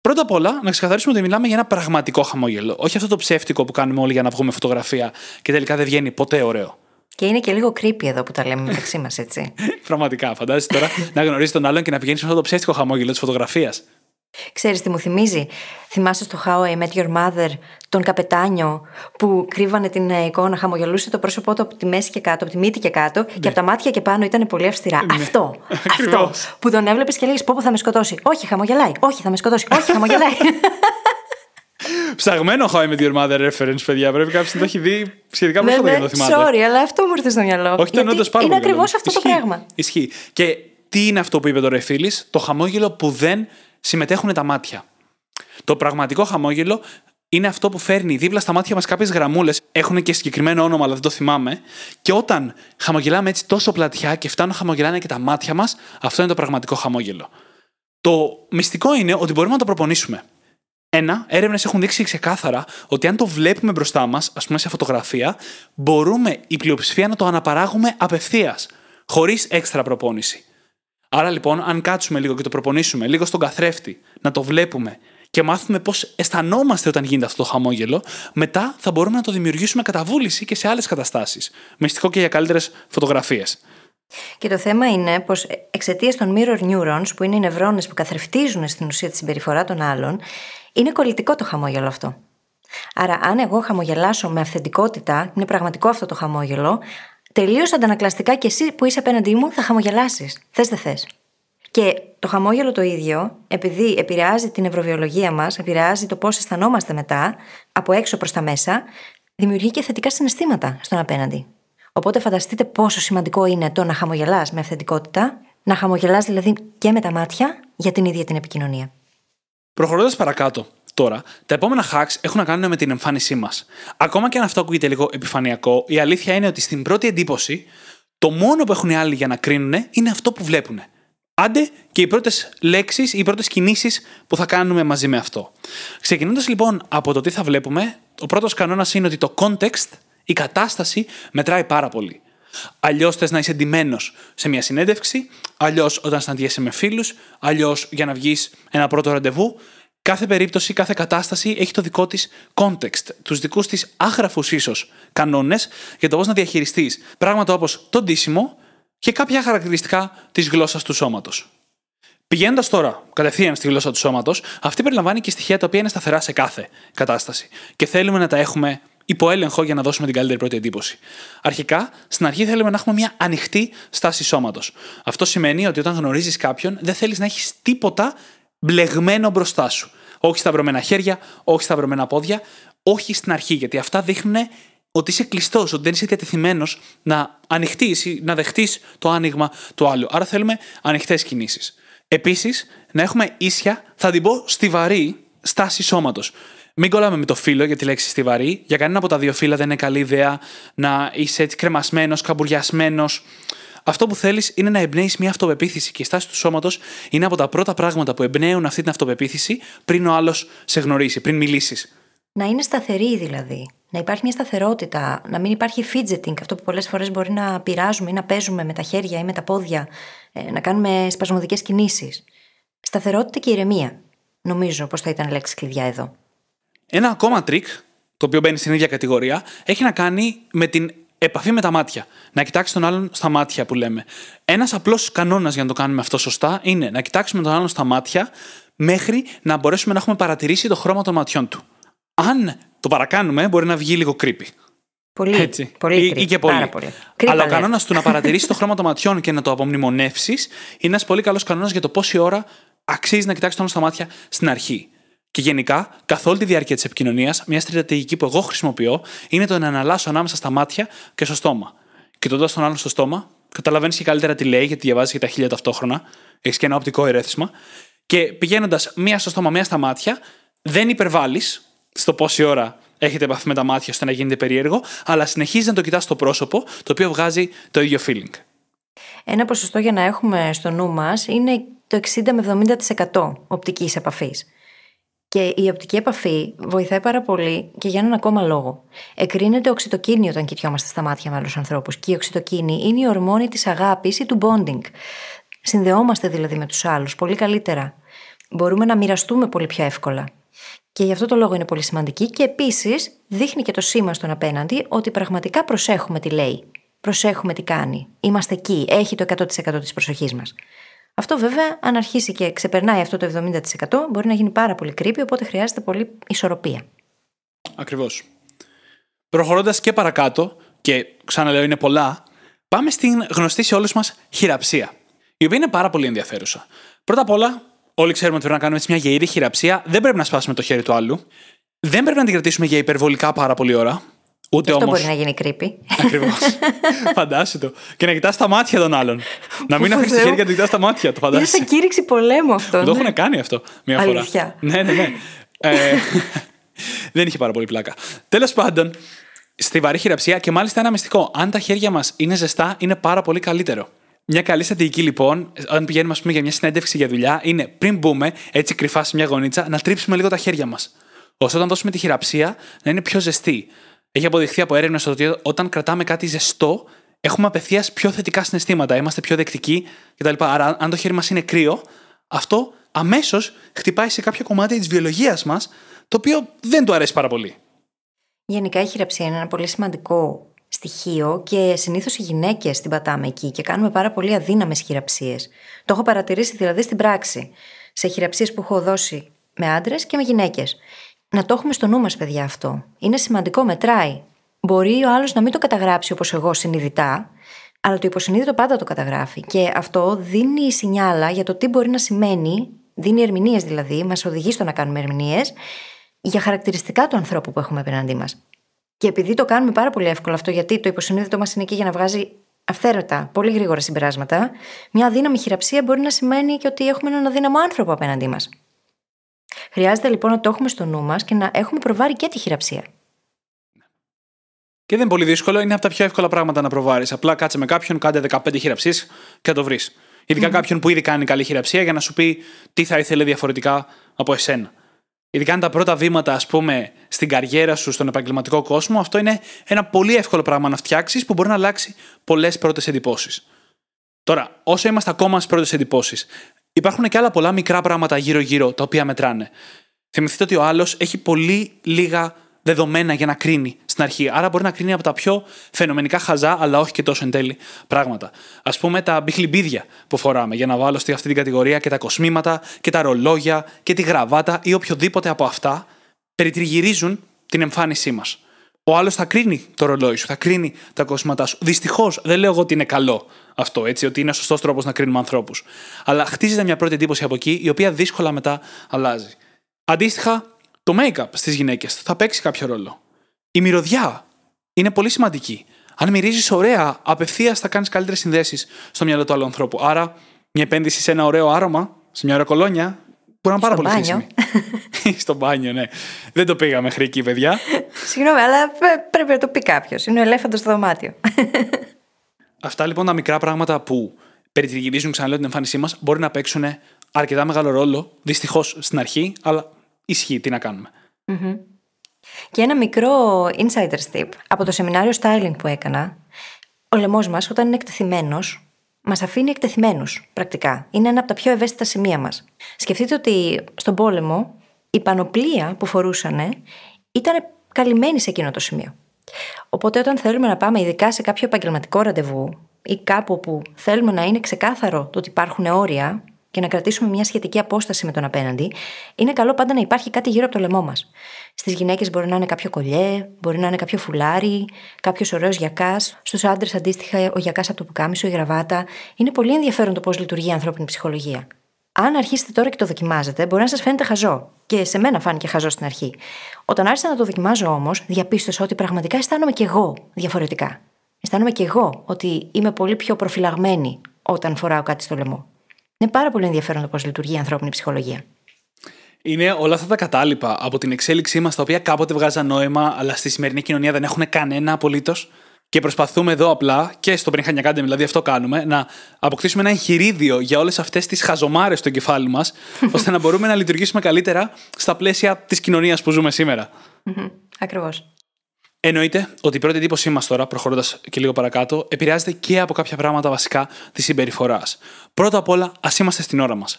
Πρώτα απ' όλα, να ξεκαθαρίσουμε ότι μιλάμε για ένα πραγματικό χαμόγελο. Όχι αυτό το ψεύτικο που κάνουμε όλοι για να βγούμε φωτογραφία και τελικά δεν βγαίνει ποτέ ωραίο. Και είναι και λίγο creepy εδώ που τα λέμε μεταξύ μας, έτσι. Πραγματικά. Φαντάζεσαι τώρα να γνωρίζεις τον άλλον και να πηγαίνεις με αυτό το ψεύτικο χαμόγελο της φωτογραφίας. Ξέρεις τι μου θυμίζει; Θυμάσαι στο How I Met Your Mother τον καπετάνιο που κρύβανε την ε, εικόνα, χαμογελούσε το πρόσωπό του από τη μέση και κάτω, από τη μύτη και κάτω και από τα μάτια και πάνω ήταν πολύ αυστηρά. Ναι. Αυτό. αυτό. Ακριβώς. Που τον έβλεπες και λέγε Πώ που θα με σκοτώσει. Όχι, χαμογελάει. Όχι, θα με σκοτώσει. Όχι, χαμογελάει. Ψαγμένο How I Met Your Mother reference, παιδιά. Πρέπει κάποιος να το έχει δει σχετικά ναι, πρόσφατα ναι, για να το θυμάται. sorry, αλλά αυτό μου ήρθε στο μυαλό. Όχι, ήταν Γιατί όντως πάρα Είναι πολύ ακριβώς καλό. αυτό το Ισχύει. πράγμα. Ισχύει. Και τι είναι αυτό που είπε τώρα η φίλη, το χαμόγελο που δεν συμμετέχουν τα μάτια. Το πραγματικό χαμόγελο είναι αυτό που φέρνει δίπλα στα μάτια μας κάποιες γραμμούλες. Έχουν και συγκεκριμένο όνομα, αλλά δεν το θυμάμαι. Και όταν χαμογελάμε έτσι τόσο πλατιά και φτάνουν να χαμογελάνε και τα μάτια μας, αυτό είναι το πραγματικό χαμόγελο. Το μυστικό είναι ότι μπορούμε να το προπονήσουμε. Ένα, έρευνες έχουν δείξει ξεκάθαρα ότι αν το βλέπουμε μπροστά μας, ας πούμε σε φωτογραφία, μπορούμε η πλειοψηφία να το αναπαράγουμε απευθείας, χωρίς έξτρα προπόνηση. Άρα λοιπόν, αν κάτσουμε λίγο και το προπονήσουμε λίγο στον καθρέφτη, να το βλέπουμε και μάθουμε πώς αισθανόμαστε όταν γίνεται αυτό το χαμόγελο, μετά θα μπορούμε να το δημιουργήσουμε κατά βούληση και σε άλλες καταστάσεις. Μυστικό και για καλύτερες φωτογραφίες. Και το θέμα είναι πως εξαιτίας των mirror neurons, που είναι οι νευρώνες που καθρεφτίζουν στην ουσία τη συμπεριφορά των άλλων, είναι κολλητικό το χαμόγελο αυτό. Άρα, αν εγώ χαμογελάσω με αυθεντικότητα, είναι πραγματικό αυτό το χαμόγελο, τελείως αντανακλαστικά και εσύ που είσαι απέναντί μου θα χαμογελάσεις. Θες δεν θες. Και το χαμόγελο το ίδιο, επειδή επηρεάζει την νευροβιολογία μας, επηρεάζει το πώς αισθανόμαστε μετά, από έξω προς τα μέσα, δημιουργεί και θετικά συναισθήματα στον απέναντι. Οπότε φανταστείτε πόσο σημαντικό είναι το να χαμογελάς με αυθεντικότητα, να χαμογελάς δηλαδή και με τα μάτια για την ίδια την επικοινωνία. Προχωρώντας παρακάτω, τώρα, τα επόμενα hacks έχουν να κάνουν με την εμφάνισή μας. Ακόμα και αν αυτό ακούγεται λίγο επιφανειακό, η αλήθεια είναι ότι στην πρώτη εντύπωση, το μόνο που έχουν οι άλλοι για να κρίνουν είναι αυτό που βλέπουν. Άντε και οι πρώτες λέξεις, οι πρώτες κινήσεις που θα κάνουμε μαζί με αυτό. Ξεκινώντας λοιπόν από το τι θα βλέπουμε, ο πρώτος κανόνας είναι ότι το context, η κατάσταση, μετράει πάρα πολύ. Αλλιώς θες να είσαι εντυμένο σε μια συνέντευξη, αλλιώς όταν συναντιέσαι με φίλους, αλλιώς για να βγεις ένα πρώτο ραντεβού. Κάθε περίπτωση, κάθε κατάσταση έχει το δικό της context, τους δικούς της άγραφους ίσως κανόνες για το πώς να διαχειριστείς πράγματα όπως το ντύσιμο και κάποια χαρακτηριστικά της γλώσσας του σώματος. Πηγαίνοντας τώρα κατευθείαν στη γλώσσα του σώματος, αυτή περιλαμβάνει και στοιχεία τα οποία είναι σταθερά σε κάθε κατάσταση και θέλουμε να τα έχουμε υπό έλεγχο για να δώσουμε την καλύτερη πρώτη εντύπωση. Αρχικά, στην αρχή θέλουμε να έχουμε μια ανοιχτή στάση σώματος. Αυτό σημαίνει ότι όταν γνωρίζεις κάποιον, δεν θέλεις να έχεις τίποτα μπλεγμένο μπροστά σου. Όχι σταυρωμένα χέρια, όχι σταυρωμένα πόδια, όχι στην αρχή, γιατί αυτά δείχνουν ότι είσαι κλειστός, ότι δεν είσαι διατεθειμένος να ανοιχτείς ή να δεχτείς το άνοιγμα του άλλου. Άρα θέλουμε ανοιχτές κινήσεις. Επίσης, να έχουμε ίσια, θα την πω στιβαρή στάση σώματος. Μην κολλάμε με το φύλλο για τη λέξη στιβαρή. Για κανένα από τα δύο φύλλα δεν είναι καλή ιδέα να είσαι έτσι κρεμασμένος, καμπουριασμένος. Αυτό που θέλεις είναι να εμπνέεις μια αυτοπεποίθηση και η στάση του σώματος είναι από τα πρώτα πράγματα που εμπνέουν αυτή την αυτοπεποίθηση πριν ο άλλος σε γνωρίσει, πριν μιλήσεις. Να είναι σταθερή δηλαδή. Να υπάρχει μια σταθερότητα, να μην υπάρχει fidgeting, αυτό που πολλές φορές μπορεί να πειράζουμε ή να παίζουμε με τα χέρια ή με τα πόδια, ε, να κάνουμε σπασμωδικές κινήσεις. Σταθερότητα και ηρεμία. Νομίζω πως θα ήταν λέξεις κλειδιά εδώ. Ένα ακόμα τρικ, το οποίο μπαίνει στην ίδια κατηγορία, έχει να κάνει με την επαφή με τα μάτια. Να κοιτάξει τον άλλον στα μάτια που λέμε. Ένας απλός κανόνας για να το κάνουμε αυτό σωστά είναι να κοιτάξουμε τον άλλον στα μάτια μέχρι να μπορέσουμε να έχουμε παρατηρήσει το χρώμα των ματιών του. Αν το παρακάνουμε, μπορεί να βγει λίγο creepy. Πολύ, Έτσι. πολύ ή, creepy, ή και πολύ. πάρα πολύ. Αλλά ο Creep alert. κανόνας του να παρατηρήσει το χρώμα των ματιών και να το απομνημονεύσεις είναι ένας πολύ καλός κανόνας για το πόση ώρα αξίζει να κοιτάξεις τον άλλον στα μάτια στην αρχή. Και γενικά, καθ' όλη τη διάρκεια της επικοινωνίας, μια στρατηγική που εγώ χρησιμοποιώ είναι το να αναλάσω ανάμεσα στα μάτια και στο στόμα. Κοιτώντας τον άλλον στο στόμα, καταλαβαίνεις και καλύτερα τι λέει, γιατί διαβάζεις και τα χίλια ταυτόχρονα. Έχεις και ένα οπτικό ερέθισμα. Και πηγαίνοντας μία στο στόμα, μία στα μάτια, δεν υπερβάλλεις στο πόση ώρα έχετε επαφή με τα μάτια ώστε να γίνεται περίεργο, αλλά συνεχίζεις να το κοιτάς στο πρόσωπο, το οποίο βγάζει το ίδιο feeling. Ένα ποσοστό για να έχουμε στο νου μας είναι το 60 με 70% οπτικής επαφής. Και η οπτική επαφή βοηθάει πάρα πολύ και για έναν ακόμα λόγο. Εκρίνεται οξυτοκίνη όταν κοιτιόμαστε στα μάτια με άλλους ανθρώπους. Και η οξυτοκίνη είναι η ορμόνη της αγάπης ή του bonding. Συνδεόμαστε δηλαδή με τους άλλους πολύ καλύτερα. Μπορούμε να μοιραστούμε πολύ πιο εύκολα. Και γι' αυτό το λόγο είναι πολύ σημαντική και επίσης δείχνει και το σήμα στον απέναντι ότι πραγματικά προσέχουμε τι λέει. Προσέχουμε τι κάνει. Είμαστε εκεί. Έχει το 100% της προσοχής μας. Αυτό βέβαια, αν αρχίσει και ξεπερνάει αυτό το 70%, μπορεί να γίνει πάρα πολύ creepy, οπότε χρειάζεται πολύ ισορροπία. Ακριβώς. Προχωρώντας και παρακάτω, και ξαναλέω είναι πολλά, πάμε στην γνωστή σε όλους μας χειραψία. Η οποία είναι πάρα πολύ ενδιαφέρουσα. Πρώτα απ' όλα, όλοι ξέρουμε ότι πρέπει να κάνουμε μια γερή χειραψία. Δεν πρέπει να σπάσουμε το χέρι του άλλου. Δεν πρέπει να την κρατήσουμε για υπερβολικά πάρα πολλή ώρα. Ούτε Αυτό όμως... μπορεί να γίνει creepy. Ακριβώς. Φαντάσου το. Και να κοιτάς τα μάτια των άλλων. να μην αφήσεις τα χέρια του κοιτάς τα μάτια του. Είναι Φαντάσου. σαν κήρυξη πολέμου αυτό. Το ναι. έχουν κάνει αυτό μία φορά. Αλήθεια. Ναι, ναι, ναι. ε, δεν είχε πάρα πολύ πλάκα. Τέλος πάντων, στη βαρύ χειραψία και μάλιστα ένα μυστικό. Αν τα χέρια μας είναι ζεστά, είναι πάρα πολύ καλύτερο. Μια καλή στρατηγική λοιπόν, όταν πηγαίνουμε ας πούμε, για μια συνέντευξη για δουλειά, είναι πριν μπούμε έτσι κρυφά σε μια γωνίτσα να τρίψουμε λίγο τα χέρια μας. ώστε όταν δώσουμε τη χειραψία να είναι πιο ζεστή. Έχει αποδειχθεί από έρευνες ότι όταν κρατάμε κάτι ζεστό, έχουμε απευθείας πιο θετικά συναισθήματα, είμαστε πιο δεκτικοί κτλ. Άρα, αν το χέρι μας είναι κρύο, αυτό αμέσως χτυπάει σε κάποιο κομμάτι της βιολογίας μας, το οποίο δεν του αρέσει πάρα πολύ. Γενικά η χειραψία είναι ένα πολύ σημαντικό στοιχείο και συνήθως οι γυναίκες την πατάμε εκεί και κάνουμε πάρα πολύ αδύναμες χειραψίες. Το έχω παρατηρήσει δηλαδή στην πράξη. Σε χειραψίες που έχω δώσει με άντρες και με γυναίκες. Να το έχουμε στο νου μας, παιδιά, αυτό. Είναι σημαντικό, μετράει. Μπορεί ο άλλος να μην το καταγράψει όπως εγώ συνειδητά, αλλά το υποσυνείδητο πάντα το καταγράφει. Και αυτό δίνει σινιάλα για το τι μπορεί να σημαίνει, δίνει ερμηνείες δηλαδή, μας οδηγεί στο να κάνουμε ερμηνείες για χαρακτηριστικά του ανθρώπου που έχουμε απέναντί μας. Και επειδή το κάνουμε πάρα πολύ εύκολο αυτό, γιατί το υποσυνείδητο μας είναι εκεί για να βγάζει αυθαίρετα, πολύ γρήγορα συμπεράσματα, μια αδύναμη χειραψία μπορεί να σημαίνει και ότι έχουμε έναν αδύναμο άνθρωπο απέναντί μας. Χρειάζεται λοιπόν να το έχουμε στο νου μας και να έχουμε προβάρει και τη χειραψία. Και δεν είναι πολύ δύσκολο, είναι από τα πιο εύκολα πράγματα να προβάρεις. Απλά κάτσε με κάποιον, κάντε 15 χειραψίε και θα το βρεις. Ειδικά κάποιον που ήδη κάνει καλή χειραψία για να σου πει τι θα ήθελε διαφορετικά από εσένα. Ειδικά αν τα πρώτα βήματα, ας πούμε, στην καριέρα σου, στον επαγγελματικό κόσμο, αυτό είναι ένα πολύ εύκολο πράγμα να φτιάξεις που μπορεί να αλλάξει πολλές πρώτες εντυπώσεις. Τώρα, όσο είμαστε ακόμα στις πρώτες εντυπώσεις, υπάρχουν και άλλα πολλά μικρά πράγματα γύρω-γύρω τα οποία μετράνε. Θυμηθείτε ότι ο άλλος έχει πολύ λίγα δεδομένα για να κρίνει στην αρχή. Άρα μπορεί να κρίνει από τα πιο φαινομενικά χαζά, αλλά όχι και τόσο εν τέλει πράγματα. Α πούμε τα μπιχλιμπίδια που φοράμε, για να βάλω στη αυτή την κατηγορία και τα κοσμήματα και τα ρολόγια και τη γραβάτα ή οποιοδήποτε από αυτά περιτριγυρίζουν την εμφάνισή μας. Ο άλλος θα κρίνει το ρολόι σου, θα κρίνει τα κοσμήματά σου. Δυστυχώς δεν λέω εγώ ότι είναι καλό αυτό, έτσι, ότι είναι σωστός τρόπος να κρίνουμε ανθρώπους. Αλλά χτίζεται μια πρώτη εντύπωση από εκεί, η οποία δύσκολα μετά αλλάζει. Αντίστοιχα, το make-up στις γυναίκες θα παίξει κάποιο ρόλο. Η μυρωδιά είναι πολύ σημαντική. Αν μυρίζεις ωραία, απευθείας θα κάνεις καλύτερες συνδέσεις στο μυαλό του άλλου ανθρώπου. Άρα, μια επένδυση σε ένα ωραίο άρωμα, σε μια ωραία κολόνια, μπορεί να είναι πάρα Στο πολύ μπάνιο. χρήσιμη. στο μπάνιο, ναι. Δεν το πήγα μέχρι εκεί, παιδιά. Συγγνώμη, αλλά πε- πρέπει να το πει κάποιος. Είναι ο ελέφαντος στο δωμάτιο. Αυτά λοιπόν τα μικρά πράγματα που περιτριγυρίζουν ξαναλέω την εμφάνισή μας μπορεί να παίξουν αρκετά μεγάλο ρόλο. Δυστυχώς στην αρχή, αλλά ισχύει. Τι να κάνουμε. Και ένα μικρό insider tip από το σεμινάριο styling που έκανα. Ο λαιμός μας, όταν είναι εκτεθειμένος, μας αφήνει εκτεθειμένους πρακτικά. Είναι ένα από τα πιο ευαίσθητα σημεία μας. Σκεφτείτε ότι στον πόλεμο η πανοπλία που φορούσαν ήταν καλυμμένη σε εκείνο το σημείο. Οπότε, όταν θέλουμε να πάμε ειδικά σε κάποιο επαγγελματικό ραντεβού ή κάπου που θέλουμε να είναι ξεκάθαρο το ότι υπάρχουν όρια και να κρατήσουμε μια σχετική απόσταση με τον απέναντι, είναι καλό πάντα να υπάρχει κάτι γύρω από το λαιμό μας. Στις γυναίκες μπορεί να είναι κάποιο κολιέ, μπορεί να είναι κάποιο φουλάρι, κάποιος ωραίος γιακάς. Στους άντρες, αντίστοιχα, ο γιακάς από το πουκάμισο, η γραβάτα. Είναι πολύ ενδιαφέρον το πώς λειτουργεί η ανθρώπινη ψυχολογία. Αν αρχίσετε τώρα και το δοκιμάζετε, μπορεί να σας φαίνεται χαζό. Και σε μένα φάνηκε χαζό στην αρχή. Όταν άρχισα να το δοκιμάζω όμως, διαπίστωσα ότι πραγματικά αισθάνομαι κι εγώ διαφορετικά. Αισθάνομαι κι εγώ ότι είμαι πολύ πιο προφυλαγμένη όταν φοράω κάτι στο λαιμό. Είναι πάρα πολύ ενδιαφέρον το πώς λειτουργεί η ανθρώπινη ψυχολογία. Είναι όλα αυτά τα κατάλοιπα από την εξέλιξή μας, τα οποία κάποτε βγάζαν νόημα, αλλά στη σημερινή κοινωνία δεν έχουν κανένα απολύτως. Και προσπαθούμε εδώ απλά και στο Brain Hacking Academy, δηλαδή αυτό κάνουμε, να αποκτήσουμε ένα εγχειρίδιο για όλες αυτές τις χαζομάρες στο κεφάλι μας, ώστε να μπορούμε να λειτουργήσουμε καλύτερα στα πλαίσια της κοινωνίας που ζούμε σήμερα. Ακριβώς. Εννοείται ότι η πρώτη εντύπωσή μας τώρα, προχωρώντας και λίγο παρακάτω, επηρεάζεται και από κάποια πράγματα βασικά της συμπεριφοράς. Πρώτα απ' όλα, ας είμαστε στην ώρα μας.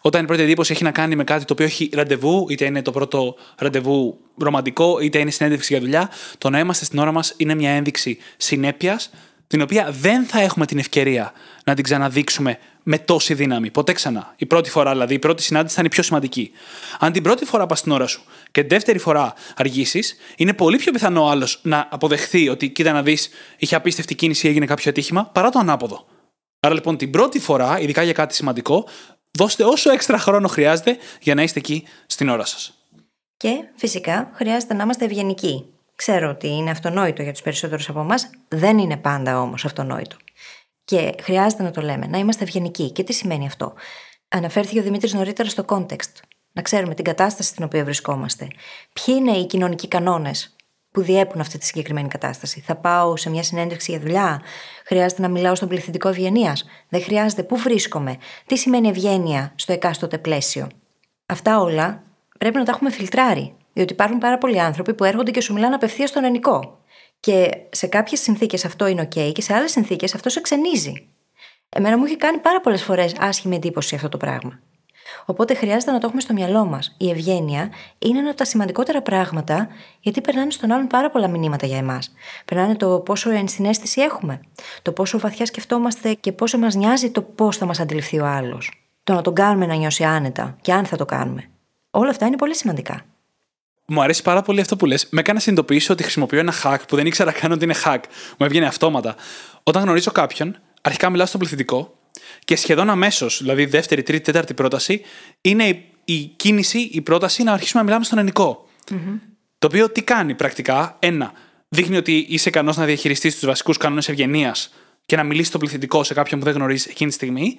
Όταν η πρώτη εντύπωση έχει να κάνει με κάτι το οποίο έχει ραντεβού, είτε είναι το πρώτο ραντεβού ρομαντικό, είτε είναι συνέντευξη για δουλειά, το να είμαστε στην ώρα μας είναι μια ένδειξη συνέπειας, την οποία δεν θα έχουμε την ευκαιρία να την ξαναδείξουμε με τόση δύναμη. Ποτέ ξανά. Η πρώτη φορά, δηλαδή, η πρώτη συνάντηση θα είναι η πιο σημαντική. Αν την πρώτη φορά πας στην ώρα σου και την δεύτερη φορά αργήσεις, είναι πολύ πιο πιθανό άλλος να αποδεχθεί ότι κοίτα να δεις, είχε απίστευτη κίνηση ή έγινε κάποιο ατύχημα, παρά το ανάποδο. Άρα λοιπόν την πρώτη φορά, ειδικά για κάτι σημαντικό, δώστε όσο έξτρα χρόνο χρειάζεται για να είστε εκεί στην ώρα σας. Και φυσικά χρειάζεται να είμαστε ευγενικοί. Ξέρω ότι είναι αυτονόητο για τους περισσότερους από εμάς, δεν είναι πάντα όμως αυτονόητο. Και χρειάζεται να το λέμε, να είμαστε ευγενικοί. Και τι σημαίνει αυτό; Αναφέρθηκε ο Δημήτρης νωρίτερα στο context. Να ξέρουμε την κατάσταση στην οποία βρισκόμαστε. Ποιοι είναι οι κοινωνικοί κανόνες που διέπουν αυτή τη συγκεκριμένη κατάσταση; Θα πάω σε μια συνέντευξη για δουλειά; Χρειάζεται να μιλάω στον πληθυντικό ευγενίας; Δεν χρειάζεται. Πού βρίσκομαι; Τι σημαίνει ευγένεια στο εκάστοτε πλαίσιο; Αυτά όλα πρέπει να τα έχουμε φιλτράρει. Διότι υπάρχουν πάρα πολλοί άνθρωποι που έρχονται και σου μιλάνε απευθείας στον ενικό. Και σε κάποιες συνθήκες αυτό είναι OK και σε άλλες συνθήκες αυτό σε ξενίζει. Εμένα μου έχει κάνει πάρα πολλές φορές άσχημη εντύπωση αυτό το πράγμα. Οπότε χρειάζεται να το έχουμε στο μυαλό μας. Η ευγένεια είναι ένα από τα σημαντικότερα πράγματα, γιατί περνάνε στον άλλον πάρα πολλά μηνύματα για εμάς. Περνάνε το πόσο ενσυναίσθηση έχουμε, το πόσο βαθιά σκεφτόμαστε και πόσο μας νοιάζει το πώς θα μας αντιληφθεί ο άλλος. Το να τον κάνουμε να νιώσει άνετα και αν θα το κάνουμε. Όλα αυτά είναι πολύ σημαντικά. Μου αρέσει πάρα πολύ αυτό που λες. Με έκανε να συνειδητοποιήσω ότι χρησιμοποιώ ένα hack που δεν ήξερα καν ότι είναι hack. Μου έβγαινε αυτόματα. Όταν γνωρίζω κάποιον, αρχικά μιλάω στο πληθυντικό και σχεδόν αμέσως, δηλαδή δεύτερη, τρίτη, τέταρτη πρόταση, είναι η κίνηση, η πρόταση να αρχίσουμε να μιλάμε στον ελληνικο Το οποίο τι κάνει πρακτικά, ένα, δείχνει ότι είσαι ικανός να διαχειριστείς τους βασικούς κανόνες ευγενίας και να μιλήσεις στο πληθυντικό σε κάποιον που δεν γνωρίζεις εκείνη τη στιγμή,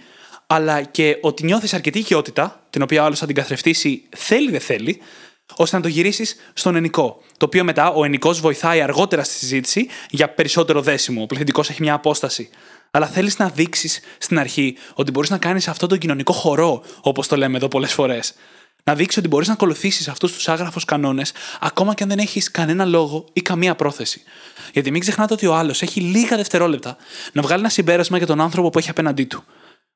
αλλά και ότι νιώθεις αρκετή οικειότητα, την οποία ο άλλος θα την καθρεφτήσει θέλει δεν θέλει, ώστε να το γυρίσεις στον ενικό. Το οποίο μετά ο ενικός βοηθάει αργότερα στη συζήτηση για περισσότερο δέσιμο. Ο πληθυντικός έχει μια απόσταση. Αλλά θέλεις να δείξεις στην αρχή ότι μπορείς να κάνεις αυτό τον κοινωνικό χορό, όπως το λέμε εδώ πολλές φορές. Να δείξεις ότι μπορείς να ακολουθήσεις αυτούς τους άγραφους κανόνες, ακόμα και αν δεν έχεις κανένα λόγο ή καμία πρόθεση. Γιατί μην ξεχνάτε ότι ο άλλος έχει λίγα δευτερόλεπτα να βγάλει ένα συμπέρασμα για τον άνθρωπο που έχει απέναντί του.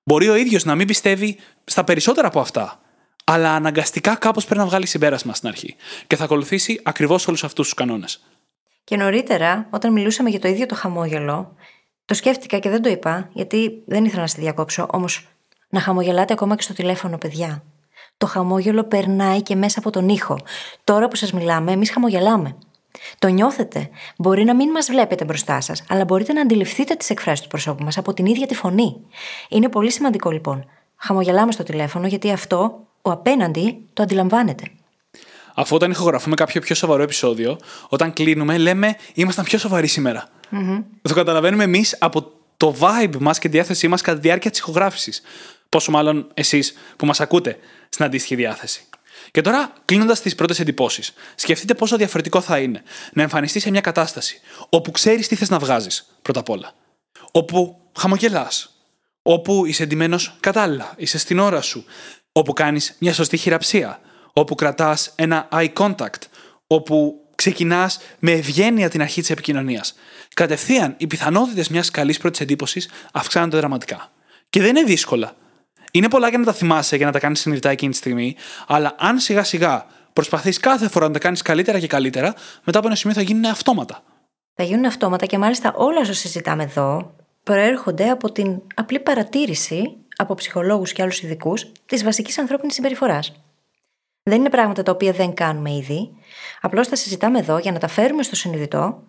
Μπορεί ο ίδιος να μην πιστεύει στα περισσότερα από αυτά, αλλά αναγκαστικά κάπως πρέπει να βγάλει συμπέρασμα στην αρχή. Και θα ακολουθήσει ακριβώς όλους αυτούς τους κανόνες. Και νωρίτερα, όταν μιλούσαμε για το ίδιο το χαμόγελο, το σκέφτηκα και δεν το είπα, γιατί δεν ήθελα να στη διακόψω, όμως να χαμογελάτε ακόμα και στο τηλέφωνο, παιδιά. Το χαμόγελο περνάει και μέσα από τον ήχο. Τώρα που σας μιλάμε, εμείς χαμογελάμε. Το νιώθετε. Μπορεί να μην μας βλέπετε μπροστά σας, αλλά μπορείτε να αντιληφθείτε τις εκφράσεις του προσώπου μας από την ίδια τη φωνή. Είναι πολύ σημαντικό λοιπόν. Χαμογελάμε στο τηλέφωνο, γιατί αυτό ο απέναντι το αντιλαμβάνεται. Αφού όταν ηχογραφούμε κάποιο πιο σοβαρό επεισόδιο, όταν κλείνουμε, λέμε ήμασταν πιο σοβαροί σήμερα. Mm-hmm. Το καταλαβαίνουμε εμείς από το vibe μας και τη διάθεσή μας κατά τη διάρκεια της ηχογράφησης. Πόσο μάλλον εσείς που μας ακούτε στην αντίστοιχη διάθεση. Και τώρα, κλείνοντας τις πρώτες εντυπώσεις, σκεφτείτε πόσο διαφορετικό θα είναι να εμφανιστείς σε μια κατάσταση όπου ξέρεις τι θες να βγάζεις, πρώτα απ' όλα. Όπου χαμογελάς. Όπου είσαι εντυμένο κατάλληλα, είσαι στην ώρα σου. Όπου κάνεις μια σωστή χειραψία. Όπου κρατάς ένα eye contact. Όπου ξεκινάς με ευγένεια την αρχή της επικοινωνίας. Κατευθείαν, οι πιθανότητες μιας καλής πρώτης εντύπωσης αυξάνονται δραματικά. Και δεν είναι δύσκολα. Είναι πολλά για να τα θυμάσαι και να τα κάνεις συνειδητά εκείνη τη στιγμή, αλλά αν σιγά σιγά προσπαθείς κάθε φορά να τα κάνεις καλύτερα και καλύτερα, μετά από ένα σημείο θα γίνουν αυτόματα. Θα γίνουν αυτόματα και μάλιστα όλα όσα συζητάμε εδώ προέρχονται από την απλή παρατήρηση από ψυχολόγους και άλλους ειδικούς της βασικής ανθρώπινης συμπεριφοράς. Δεν είναι πράγματα τα οποία δεν κάνουμε ήδη, απλώς τα συζητάμε εδώ για να τα φέρουμε στο συνειδητό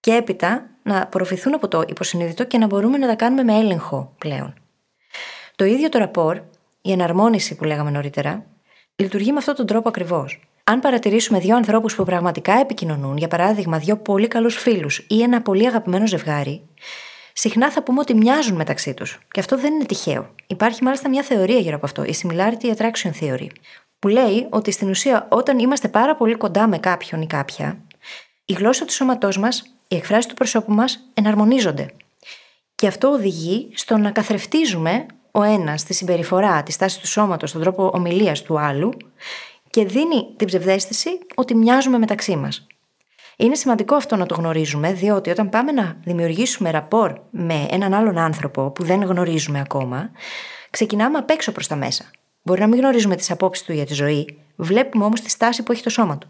και έπειτα να απορροφηθούν από το υποσυνείδητο και να μπορούμε να τα κάνουμε με έλεγχο πλέον. Το ίδιο το ραπόρ, η εναρμόνιση που λέγαμε νωρίτερα, λειτουργεί με αυτόν τον τρόπο ακριβώς. Αν παρατηρήσουμε δύο ανθρώπους που πραγματικά επικοινωνούν, για παράδειγμα, δύο πολύ καλούς φίλους ή ένα πολύ αγαπημένο ζευγάρι, συχνά θα πούμε ότι μοιάζουν μεταξύ τους. Και αυτό δεν είναι τυχαίο. Υπάρχει μάλιστα μια θεωρία γύρω από αυτό, η Similarity Attraction Theory, που λέει ότι στην ουσία όταν είμαστε πάρα πολύ κοντά με κάποιον ή κάποια, η γλώσσα του σώματός μας, οι εκφράσεις του προσώπου μας εναρμονίζονται. Και αυτό οδηγεί στο να καθρεφτίζουμε ο ένας τη συμπεριφορά, τη στάση του σώματος, τον τρόπο ομιλίας του άλλου και δίνει την ψευδέστηση ότι μοιάζουμε μεταξύ μας. Είναι σημαντικό αυτό να το γνωρίζουμε, διότι όταν πάμε να δημιουργήσουμε ραπόρ με έναν άλλον άνθρωπο που δεν γνωρίζουμε ακόμα, ξεκινάμε απ' έξω προς τα μέσα. Μπορεί να μην γνωρίζουμε τις απόψεις του για τη ζωή, βλέπουμε όμως τη στάση που έχει το σώμα του.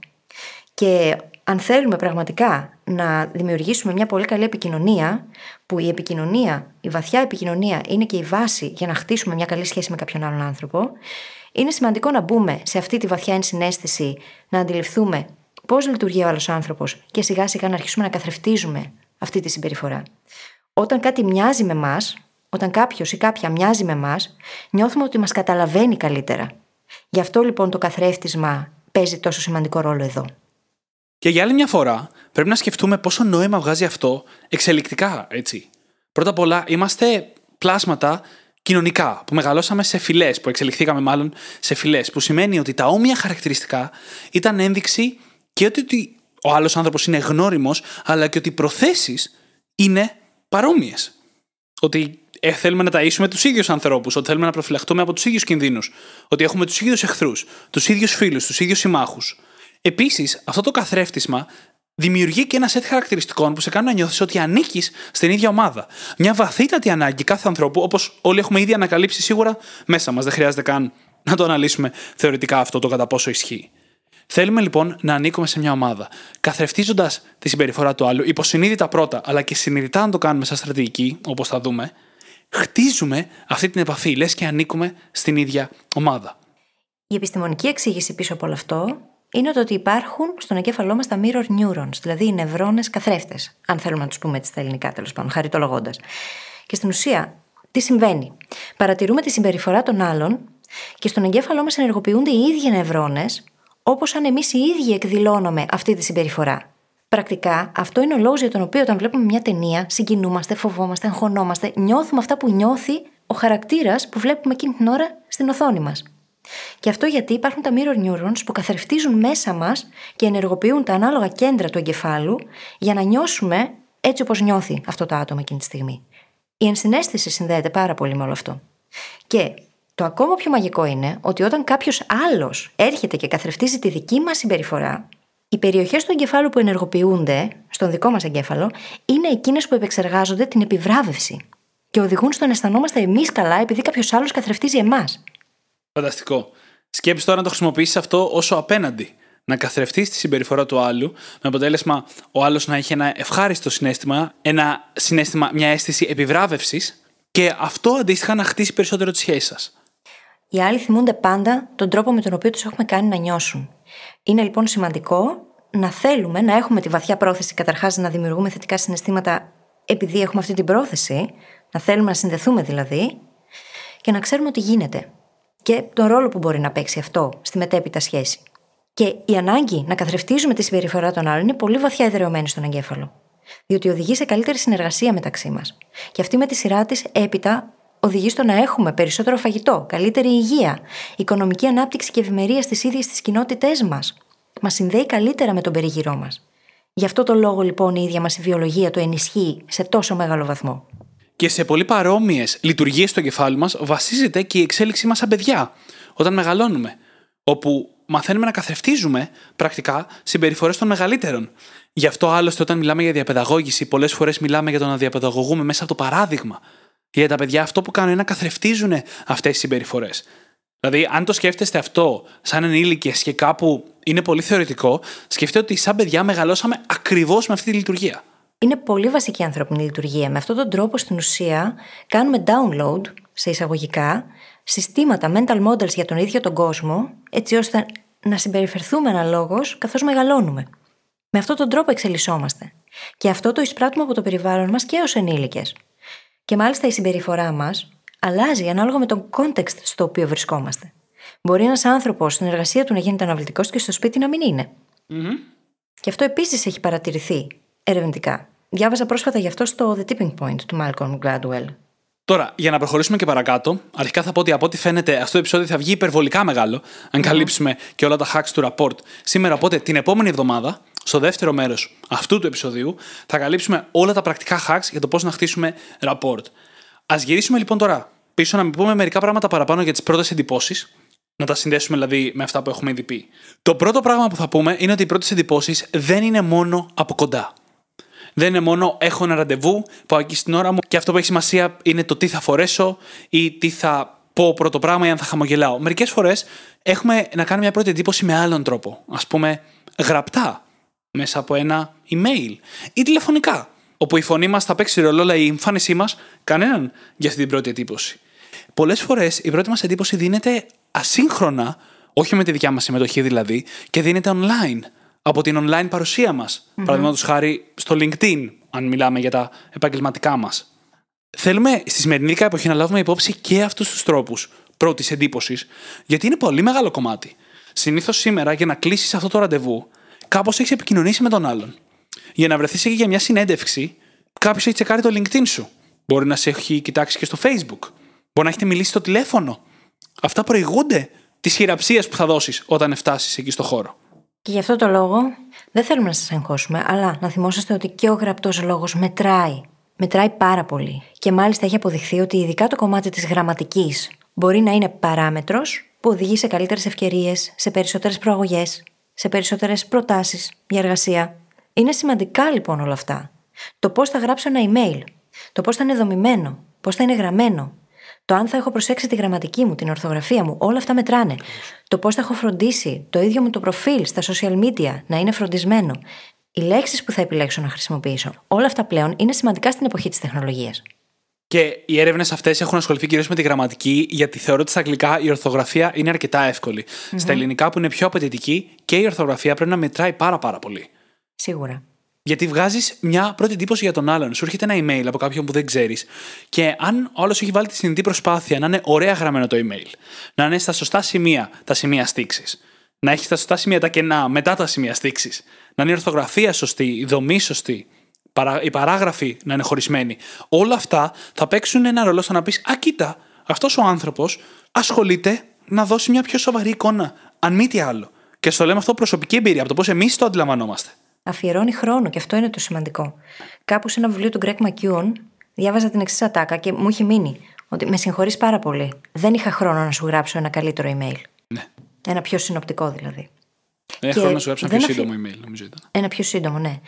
Και αν θέλουμε πραγματικά να δημιουργήσουμε μια πολύ καλή επικοινωνία, που η επικοινωνία, η βαθιά επικοινωνία είναι και η βάση για να χτίσουμε μια καλή σχέση με κάποιον άλλον άνθρωπο, είναι σημαντικό να μπούμε σε αυτή τη βαθιά ενσυναίσθηση, να αντιληφθούμε πώς λειτουργεί ο άλλος άνθρωπος και σιγά σιγά να αρχίσουμε να καθρεφτίζουμε αυτή τη συμπεριφορά. Όταν κάτι μοιάζει με εμά, όταν κάποιος ή κάποια μοιάζει με εμά, νιώθουμε ότι μας καταλαβαίνει καλύτερα. Γι' αυτό λοιπόν το καθρέφτισμα παίζει τόσο σημαντικό ρόλο εδώ. Και για άλλη μια φορά, πρέπει να σκεφτούμε πόσο νόημα βγάζει αυτό εξελικτικά, έτσι. Πρώτα απ' όλα, είμαστε πλάσματα κοινωνικά, που μεγαλώσαμε σε φυλές, που εξελιχθήκαμε μάλλον σε φυλές, που σημαίνει ότι τα όμοια χαρακτηριστικά ήταν ένδειξη και ότι ο άλλος άνθρωπος είναι γνώριμος, αλλά και ότι οι προθέσεις είναι παρόμοιες. Ότι ε, θέλουμε να ταΐσουμε τους ίδιους ανθρώπους, ότι θέλουμε να προφυλαχτούμε από τους ίδιους κινδύνους, ότι έχουμε τους ίδιους εχθρούς, τους ίδιους φίλους, τους ίδιους συμμάχους. Επίσης, αυτό το καθρέφτισμα δημιουργεί και ένα σετ χαρακτηριστικών που σε κάνουν να νιώθεις ότι ανήκεις στην ίδια ομάδα. Μια βαθύτατη ανάγκη κάθε ανθρώπου, όπως όλοι έχουμε ήδη ανακαλύψει σίγουρα μέσα μας. Δεν χρειάζεται καν να το αναλύσουμε θεωρητικά αυτό το κατά πόσο ισχύει. Θέλουμε λοιπόν να ανήκουμε σε μια ομάδα. Καθρεφτίζοντας τη συμπεριφορά του άλλου, υποσυνείδητα πρώτα, αλλά και συνειδητά να το κάνουμε σαν στρατηγική, όπως θα δούμε, χτίζουμε αυτή την επαφή, λες και ανήκουμε στην ίδια ομάδα. Η επιστημονική εξήγηση πίσω από όλο αυτό είναι ότι υπάρχουν στον εγκέφαλό μας τα mirror neurons, δηλαδή οι νευρώνες καθρέφτες, αν θέλουμε να τους πούμε έτσι στα ελληνικά τέλος πάντων, χαριτολογώντας. Και στην ουσία, τι συμβαίνει; Παρατηρούμε τη συμπεριφορά των άλλων και στον εγκέφαλό μας ενεργοποιούνται οι ίδιοι νευρώνες, όπως αν εμείς οι ίδιοι εκδηλώνουμε αυτή τη συμπεριφορά. Πρακτικά, αυτό είναι ο λόγος για τον οποίο όταν βλέπουμε μια ταινία, συγκινούμαστε, φοβόμαστε, αγχωνόμαστε, νιώθουμε αυτά που νιώθει ο χαρακτήρας που βλέπουμε εκείνη την ώρα στην οθόνη μας. Και αυτό γιατί υπάρχουν τα mirror neurons που καθρεφτίζουν μέσα μας και ενεργοποιούν τα ανάλογα κέντρα του εγκεφάλου για να νιώσουμε έτσι όπως νιώθει αυτό το άτομο εκείνη τη στιγμή. Η ενσυναίσθηση συνδέεται πάρα πολύ με όλο αυτό. Και το ακόμα πιο μαγικό είναι ότι όταν κάποιος άλλος έρχεται και καθρεφτίζει τη δική μας συμπεριφορά, οι περιοχές του εγκεφάλου που ενεργοποιούνται στον δικό μας εγκέφαλο είναι εκείνες που επεξεργάζονται την επιβράβευση και οδηγούν στο να αισθανόμαστε εμείς καλά επειδή κάποιος άλλος καθρεφτίζει εμάς. Φανταστικό. Σκέψεις τώρα να το χρησιμοποιήσεις αυτό όσο απέναντι. Να καθρεφτείς τη συμπεριφορά του άλλου, με αποτέλεσμα ο άλλος να έχει ένα ευχάριστο συνέστημα, ένα συνέστημα, μια αίσθηση επιβράβευσης και αυτό αντίστοιχα να χτίσει περισσότερο τη σχέση σας. Οι άλλοι θυμούνται πάντα τον τρόπο με τον οποίο τους έχουμε κάνει να νιώσουν. Είναι λοιπόν σημαντικό να θέλουμε να έχουμε τη βαθιά πρόθεση καταρχάς να δημιουργούμε θετικά συναισθήματα επειδή έχουμε αυτή την πρόθεση, να θέλουμε να συνδεθούμε δηλαδή, και να ξέρουμε ότι γίνεται και τον ρόλο που μπορεί να παίξει αυτό στη μετέπειτα σχέση. Και η ανάγκη να καθρεφτίζουμε τη συμπεριφορά των άλλων είναι πολύ βαθιά εδρεωμένη στον εγκέφαλο. Διότι οδηγεί σε καλύτερη συνεργασία μεταξύ μας. Και αυτή με τη σειρά της έπειτα οδηγεί στο να έχουμε περισσότερο φαγητό, καλύτερη υγεία, οικονομική ανάπτυξη και ευημερία στις ίδιες τις κοινότητές μας. Μας συνδέει καλύτερα με τον περίγυρό μας. Γι' αυτό το λόγο λοιπόν η ίδια μας η βιολογία το ενισχύει σε τόσο μεγάλο βαθμό. Και σε πολύ παρόμοιες λειτουργίες στο κεφάλι μας βασίζεται και η εξέλιξή μας σαν παιδιά, όταν μεγαλώνουμε. Όπου μαθαίνουμε να καθρεφτίζουμε πρακτικά συμπεριφορές των μεγαλύτερων. Γι' αυτό άλλωστε, όταν μιλάμε για διαπαιδαγώγηση, πολλές φορές μιλάμε για το να διαπαιδαγωγούμε μέσα από το παράδειγμα. Για τα παιδιά αυτό που κάνουν είναι να καθρεφτίζουν αυτές τις συμπεριφορές. Δηλαδή, αν το σκέφτεστε αυτό σαν ενήλικες και κάπου είναι πολύ θεωρητικό, σκεφτείτε ότι σαν παιδιά μεγαλώσαμε ακριβώς με αυτή τη λειτουργία. Είναι πολύ βασική ανθρώπινη λειτουργία. Με αυτόν τον τρόπο στην ουσία κάνουμε download, σε εισαγωγικά, συστήματα mental models για τον ίδιο τον κόσμο, έτσι ώστε να συμπεριφερθούμε αναλόγως καθώς μεγαλώνουμε. Με αυτόν τον τρόπο εξελισσόμαστε. Και αυτό το εισπράττουμε από το περιβάλλον μας και ως ενήλικες. Και μάλιστα η συμπεριφορά μας αλλάζει ανάλογα με τον context στο οποίο βρισκόμαστε. Μπορεί ένας άνθρωπος στην εργασία του να γίνεται αναβλητικός και στο σπίτι να μην είναι. Mm-hmm. Και αυτό επίσης έχει παρατηρηθεί ερευνητικά. Διάβαζα πρόσφατα γι' αυτό στο The Tipping Point του Malcolm Gladwell. Τώρα, για να προχωρήσουμε και παρακάτω, αρχικά θα πω ότι από ό,τι φαίνεται αυτό το επεισόδιο θα βγει υπερβολικά μεγάλο, αν καλύψουμε και όλα τα hacks του report σήμερα. Οπότε την επόμενη εβδομάδα, στο δεύτερο μέρος αυτού του επεισοδίου, θα καλύψουμε όλα τα πρακτικά hacks για το πώς να χτίσουμε report. Α γυρίσουμε λοιπόν τώρα πίσω να πούμε μερικά πράγματα παραπάνω για τις πρώτες εντυπώσεις. Να τα συνδέσουμε δηλαδή με αυτά που έχουμε ήδη πει. Το πρώτο πράγμα που θα πούμε είναι ότι οι πρώτες εντυπώσεις δεν είναι μόνο από κοντά. Δεν είναι μόνο έχω ένα ραντεβού, πάω εκεί στην ώρα μου και αυτό που έχει σημασία είναι το τι θα φορέσω ή τι θα πω πρώτο πράγμα ή αν θα χαμογελάω. Μερικές φορές έχουμε να κάνουμε μια πρώτη εντύπωση με άλλον τρόπο. Α πούμε, γραπτά, μέσα από ένα email ή τηλεφωνικά. Όπου η φωνή μας θα παίξει ρόλο, αλλά η εμφάνισή μας κανέναν για αυτή την πρώτη εντύπωση. Πολλές φορές η πρώτη μας εντύπωση δίνεται ασύγχρονα, όχι με τη δικιά μας συμμετοχή δηλαδή, και δίνεται online από την online παρουσία μας. Mm-hmm. Παραδείγματος χάρη στο LinkedIn, αν μιλάμε για τα επαγγελματικά μας. Θέλουμε στη σημερινή εποχή να λάβουμε υπόψη και αυτούς τους τρόπους πρώτης εντύπωσης, γιατί είναι πολύ μεγάλο κομμάτι. Συνήθως σήμερα για να κλείσεις αυτό το ραντεβού, κάπως έχεις επικοινωνήσει με τον άλλον. Για να βρεθείς εκεί για μια συνέντευξη, κάποιος έχει τσεκάρει το LinkedIn σου. Μπορεί να σε έχει κοιτάξει και στο Facebook. Μπορεί να έχετε μιλήσει στο τηλέφωνο. Αυτά προηγούνται της χειραψίας που θα δώσεις όταν φτάσεις εκεί στο χώρο. Και γι' αυτό το λόγο δεν θέλουμε να σας εγχώσουμε, αλλά να θυμόσαστε ότι και ο γραπτός λόγος μετράει. Μετράει πάρα πολύ. Και μάλιστα έχει αποδειχθεί ότι ειδικά το κομμάτι της γραμματικής μπορεί να είναι παράμετρος που οδηγεί σε καλύτερες ευκαιρίες, σε περισσότερες προαγωγές, σε περισσότερες προτάσεις για εργασία. Είναι σημαντικά λοιπόν όλα αυτά. Το πώς θα γράψω ένα email, το πώς θα είναι δομημένο, πώς θα είναι γραμμένο, το αν θα έχω προσέξει τη γραμματική μου, την ορθογραφία μου, όλα αυτά μετράνε. Το πώς θα έχω φροντίσει το ίδιο μου το προφίλ στα social media να είναι φροντισμένο. Οι λέξεις που θα επιλέξω να χρησιμοποιήσω. Όλα αυτά πλέον είναι σημαντικά στην εποχή της τεχνολογίας. Και οι έρευνες αυτές έχουν ασχοληθεί κυρίως με τη γραμματική, γιατί θεωρώ ότι στα αγγλικά η ορθογραφία είναι αρκετά εύκολη. Mm-hmm. Στα ελληνικά που είναι πιο απαιτητική και η ορθογραφία πρέπει να μετράει πάρα πάρα πολύ. Σίγουρα. Γιατί βγάζεις μια πρώτη εντύπωση για τον άλλον. Σου έρχεται ένα email από κάποιον που δεν ξέρεις. Και αν ο άλλος έχει βάλει τη συνειδητή προσπάθεια να είναι ωραία γραμμένο το email, να είναι στα σωστά σημεία τα σημεία στήξης, να έχει στα σωστά σημεία τα κενά μετά τα σημεία στήξης, να είναι η ορθογραφία σωστή, η δομή σωστή, οι παράγραφοι να είναι χωρισμένοι. Όλα αυτά θα παίξουν ένα ρόλο στο να πεις Α, κοίτα, αυτός ο άνθρωπος ασχολείται να δώσει μια πιο σοβαρή εικόνα, αν μη τι άλλο. Και στο λέμε αυτό προσωπική εμπειρία από το πώς εμείς το αντιλαμβανόμαστε αφιερώνει χρόνο και αυτό είναι το σημαντικό. Κάπου σε ένα βιβλίο του Greg McEwan διάβαζα την εξής ατάκα και μου είχε μείνει ότι με συγχωρείς πάρα πολύ. Δεν είχα χρόνο να σου γράψω ένα καλύτερο email. Ναι. Ένα πιο συνοπτικό δηλαδή. Δεν είχα χρόνο να σου γράψω ένα πιο σύντομο email, νομίζω ήταν. Ένα πιο σύντομο, ναι.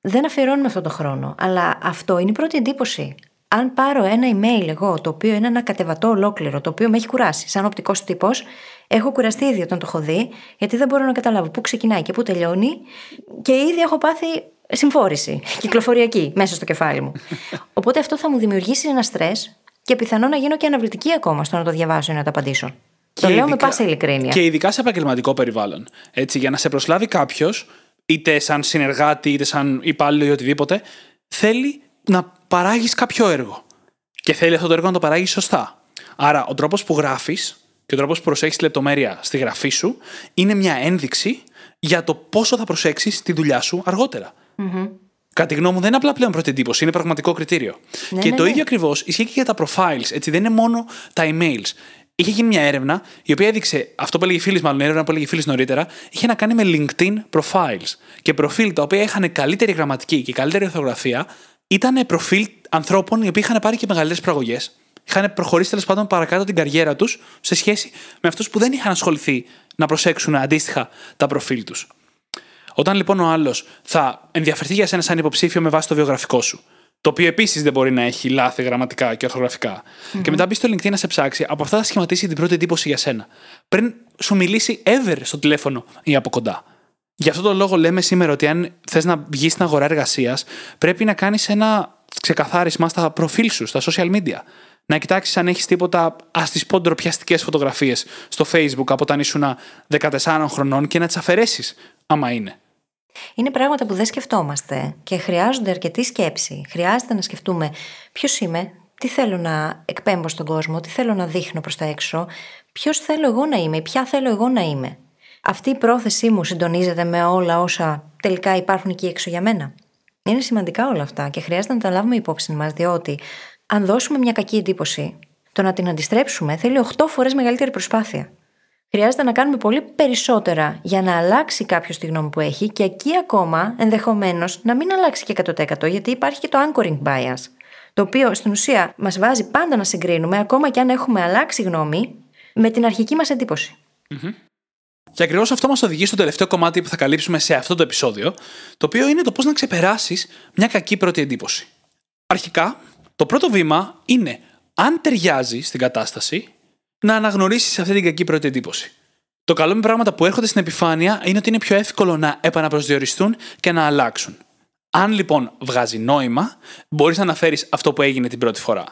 Δεν αφιερώνουμε αυτόν τον χρόνο, αλλά αυτό είναι η πρώτη εντύπωση αν πάρω ένα email εγώ, το οποίο είναι ένα κατεβατό ολόκληρο, το οποίο με έχει κουράσει, σαν οπτικός τύπος, έχω κουραστεί ήδη όταν το έχω δει, γιατί δεν μπορώ να καταλάβω πού ξεκινάει και πού τελειώνει, και ήδη έχω πάθει συμφόρηση κυκλοφοριακή μέσα στο κεφάλι μου. Οπότε αυτό θα μου δημιουργήσει ένα στρες και πιθανό να γίνω και αναβλητική ακόμα στο να το διαβάσω ή να το απαντήσω. Και το λέω με πάσα ειλικρίνεια. Και ειδικά σε επαγγελματικό περιβάλλον. Έτσι, για να σε προσλάβει κάποιος, είτε σαν συνεργάτη, είτε σαν υπάλληλο ή οτιδήποτε, θέλει να παράγεις κάποιο έργο. Και θέλει αυτό το έργο να το παράγεις σωστά. Άρα, ο τρόπος που γράφεις και ο τρόπος που προσέχεις λεπτομέρεια στη γραφή σου είναι μια ένδειξη για το πόσο θα προσέξεις τη δουλειά σου αργότερα. Mm-hmm. Κατά τη γνώμη μου, δεν είναι απλά πλέον πρώτη εντύπωση, είναι πραγματικό κριτήριο. Ναι, και ναι, το ναι. ίδιο ακριβώς ισχύει και για τα profiles. Έτσι, δεν είναι μόνο τα emails. Είχε γίνει μια έρευνα η οποία έδειξε, αυτό που έλεγε φίλη, μάλλον η έρευνα που έλεγε φίλη νωρίτερα, είχε να κάνει με LinkedIn profiles. Και προφίλ τα οποία είχαν καλύτερη γραμματική και καλύτερη orthografία ήταν προφίλ ανθρώπων οι οποίοι είχαν πάρει και μεγαλύτερες προαγωγές. Είχαν προχωρήσει τέλος πάντων παρακάτω την καριέρα τους σε σχέση με αυτούς που δεν είχαν ασχοληθεί να προσέξουν αντίστοιχα τα προφίλ τους. Όταν λοιπόν ο άλλος θα ενδιαφερθεί για σένα σαν υποψήφιο με βάση το βιογραφικό σου, το οποίο επίσης δεν μπορεί να έχει λάθη γραμματικά και ορθογραφικά, mm-hmm. και μετά μπει στο LinkedIn να σε ψάξει, από αυτά θα σχηματίσει την πρώτη εντύπωση για σένα. Πριν σου μιλήσει ever στο τηλέφωνο ή από κοντά. Γι' αυτό το λόγο λέμε σήμερα ότι αν θες να βγεις στην αγορά εργασίας, πρέπει να κάνεις ένα ξεκαθάρισμα στα προφίλ σου, στα social media. Να κοιτάξεις αν έχεις τίποτα ας τις πω ντροπιαστικέ φωτογραφίες στο Facebook από όταν ήσουν 14 χρονών και να τις αφαιρέσεις, άμα είναι. Είναι πράγματα που δεν σκεφτόμαστε και χρειάζονται αρκετή σκέψη. Χρειάζεται να σκεφτούμε ποιος είμαι, τι θέλω να εκπέμπω στον κόσμο, τι θέλω να δείχνω προς τα έξω, ποιος θέλω εγώ να είμαι, ποια θέλω εγώ να είμαι αυτή η πρόθεσή μου συντονίζεται με όλα όσα τελικά υπάρχουν εκεί έξω για μένα. Είναι σημαντικά όλα αυτά και χρειάζεται να τα λάβουμε υπόψη μας, διότι αν δώσουμε μια κακή εντύπωση, το να την αντιστρέψουμε θέλει 8 φορές μεγαλύτερη προσπάθεια. Χρειάζεται να κάνουμε πολύ περισσότερα για να αλλάξει κάποιος τη γνώμη που έχει και εκεί ακόμα ενδεχομένως να μην αλλάξει και 100% γιατί υπάρχει και το anchoring bias. Το οποίο στην ουσία μας βάζει πάντα να συγκρίνουμε, ακόμα και αν έχουμε αλλάξει γνώμη, με την αρχική μας εντύπωση. Mm-hmm. Και ακριβώς αυτό μας οδηγεί στο τελευταίο κομμάτι που θα καλύψουμε σε αυτό το επεισόδιο, το οποίο είναι το πώς να ξεπεράσεις μια κακή πρώτη εντύπωση. Αρχικά, το πρώτο βήμα είναι, αν ταιριάζει στην κατάσταση, να αναγνωρίσεις αυτή την κακή πρώτη εντύπωση. Το καλό με πράγματα που έρχονται στην επιφάνεια είναι ότι είναι πιο εύκολο να επαναπροσδιοριστούν και να αλλάξουν. Αν λοιπόν βγάζει νόημα, μπορείς να αναφέρεις αυτό που έγινε την πρώτη φορά.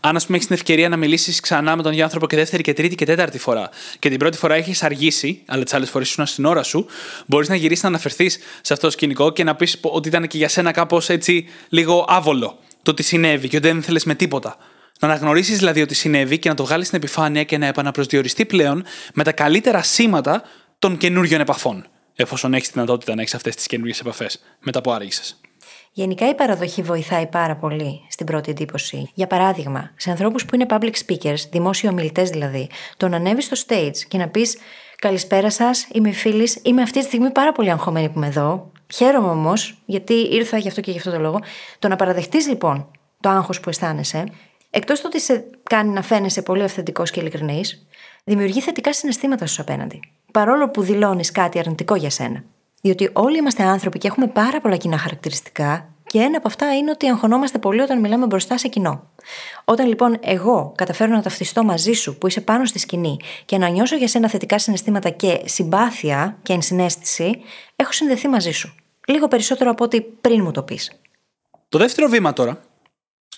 Αν, ας πούμε, έχεις την ευκαιρία να μιλήσεις ξανά με τον ίδιο άνθρωπο και δεύτερη και τρίτη και τέταρτη φορά, και την πρώτη φορά έχεις αργήσει, αλλά τις άλλες φορές ήσουν στην ώρα σου, μπορείς να γυρίσεις να αναφερθείς σε αυτό το σκηνικό και να πεις ότι ήταν και για σένα κάπως έτσι λίγο άβολο το τι συνέβη και ότι δεν ήθελε με τίποτα. Να αναγνωρίσεις δηλαδή ότι συνέβη και να το βγάλεις στην επιφάνεια και να επαναπροσδιοριστεί πλέον με τα καλύτερα σήματα των καινούριων επαφών. Εφόσον έχεις δυνατότητα να έχεις αυτές τις καινούριες επαφές μετά που άργησες. Γενικά η παραδοχή βοηθάει πάρα πολύ στην πρώτη εντύπωση. Για παράδειγμα, σε ανθρώπους που είναι public speakers, δημόσιοι ομιλητές δηλαδή, το να ανέβεις στο stage και να πεις Καλησπέρα σας, είμαι φίλης, είμαι αυτή τη στιγμή πάρα πολύ αγχωμένη που είμαι εδώ. Χαίρομαι όμως, γιατί ήρθα γι' αυτό και γι' αυτό το λόγο. Το να παραδεχτείς λοιπόν το άγχος που αισθάνεσαι, εκτός το ότι σε κάνει να φαίνεσαι πολύ αυθεντικός και ειλικρινής, δημιουργεί θετικά συναισθήματα στους απέναντι. Παρόλο που δηλώνεις κάτι αρνητικό για σένα. Διότι όλοι είμαστε άνθρωποι και έχουμε πάρα πολλά κοινά χαρακτηριστικά, και ένα από αυτά είναι ότι αγχωνόμαστε πολύ όταν μιλάμε μπροστά σε κοινό. Όταν λοιπόν εγώ καταφέρω να ταυτιστώ μαζί σου που είσαι πάνω στη σκηνή και να νιώσω για σένα θετικά συναισθήματα και συμπάθεια και ενσυναίσθηση, έχω συνδεθεί μαζί σου. Λίγο περισσότερο από ό,τι πριν μου το πεις. Το δεύτερο βήμα τώρα,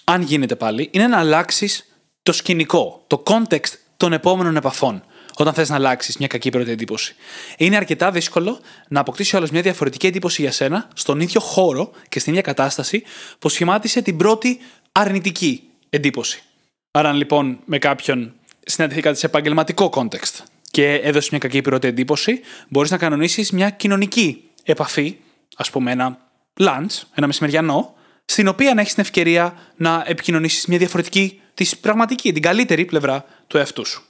αν γίνεται πάλι, είναι να αλλάξεις το σκηνικό, το context των επόμενων επαφών όταν θες να αλλάξεις μια κακή πρώτη εντύπωση. Είναι αρκετά δύσκολο να αποκτήσει όλο μια διαφορετική εντύπωση για σένα στον ίδιο χώρο και στην ίδια κατάσταση που σχημάτισε την πρώτη αρνητική εντύπωση. Άρα, λοιπόν, με κάποιον συναντηθήκατε σε επαγγελματικό context και έδωσε μια κακή πρώτη εντύπωση, μπορείς να κανονίσεις μια κοινωνική επαφή, ας πούμε ένα lunch, ένα μεσημεριανό, στην οποία να έχεις την ευκαιρία να επικοινωνήσεις μια διαφορετική, της πραγματική, την καλύτερη πλευρά του εαυτού σου.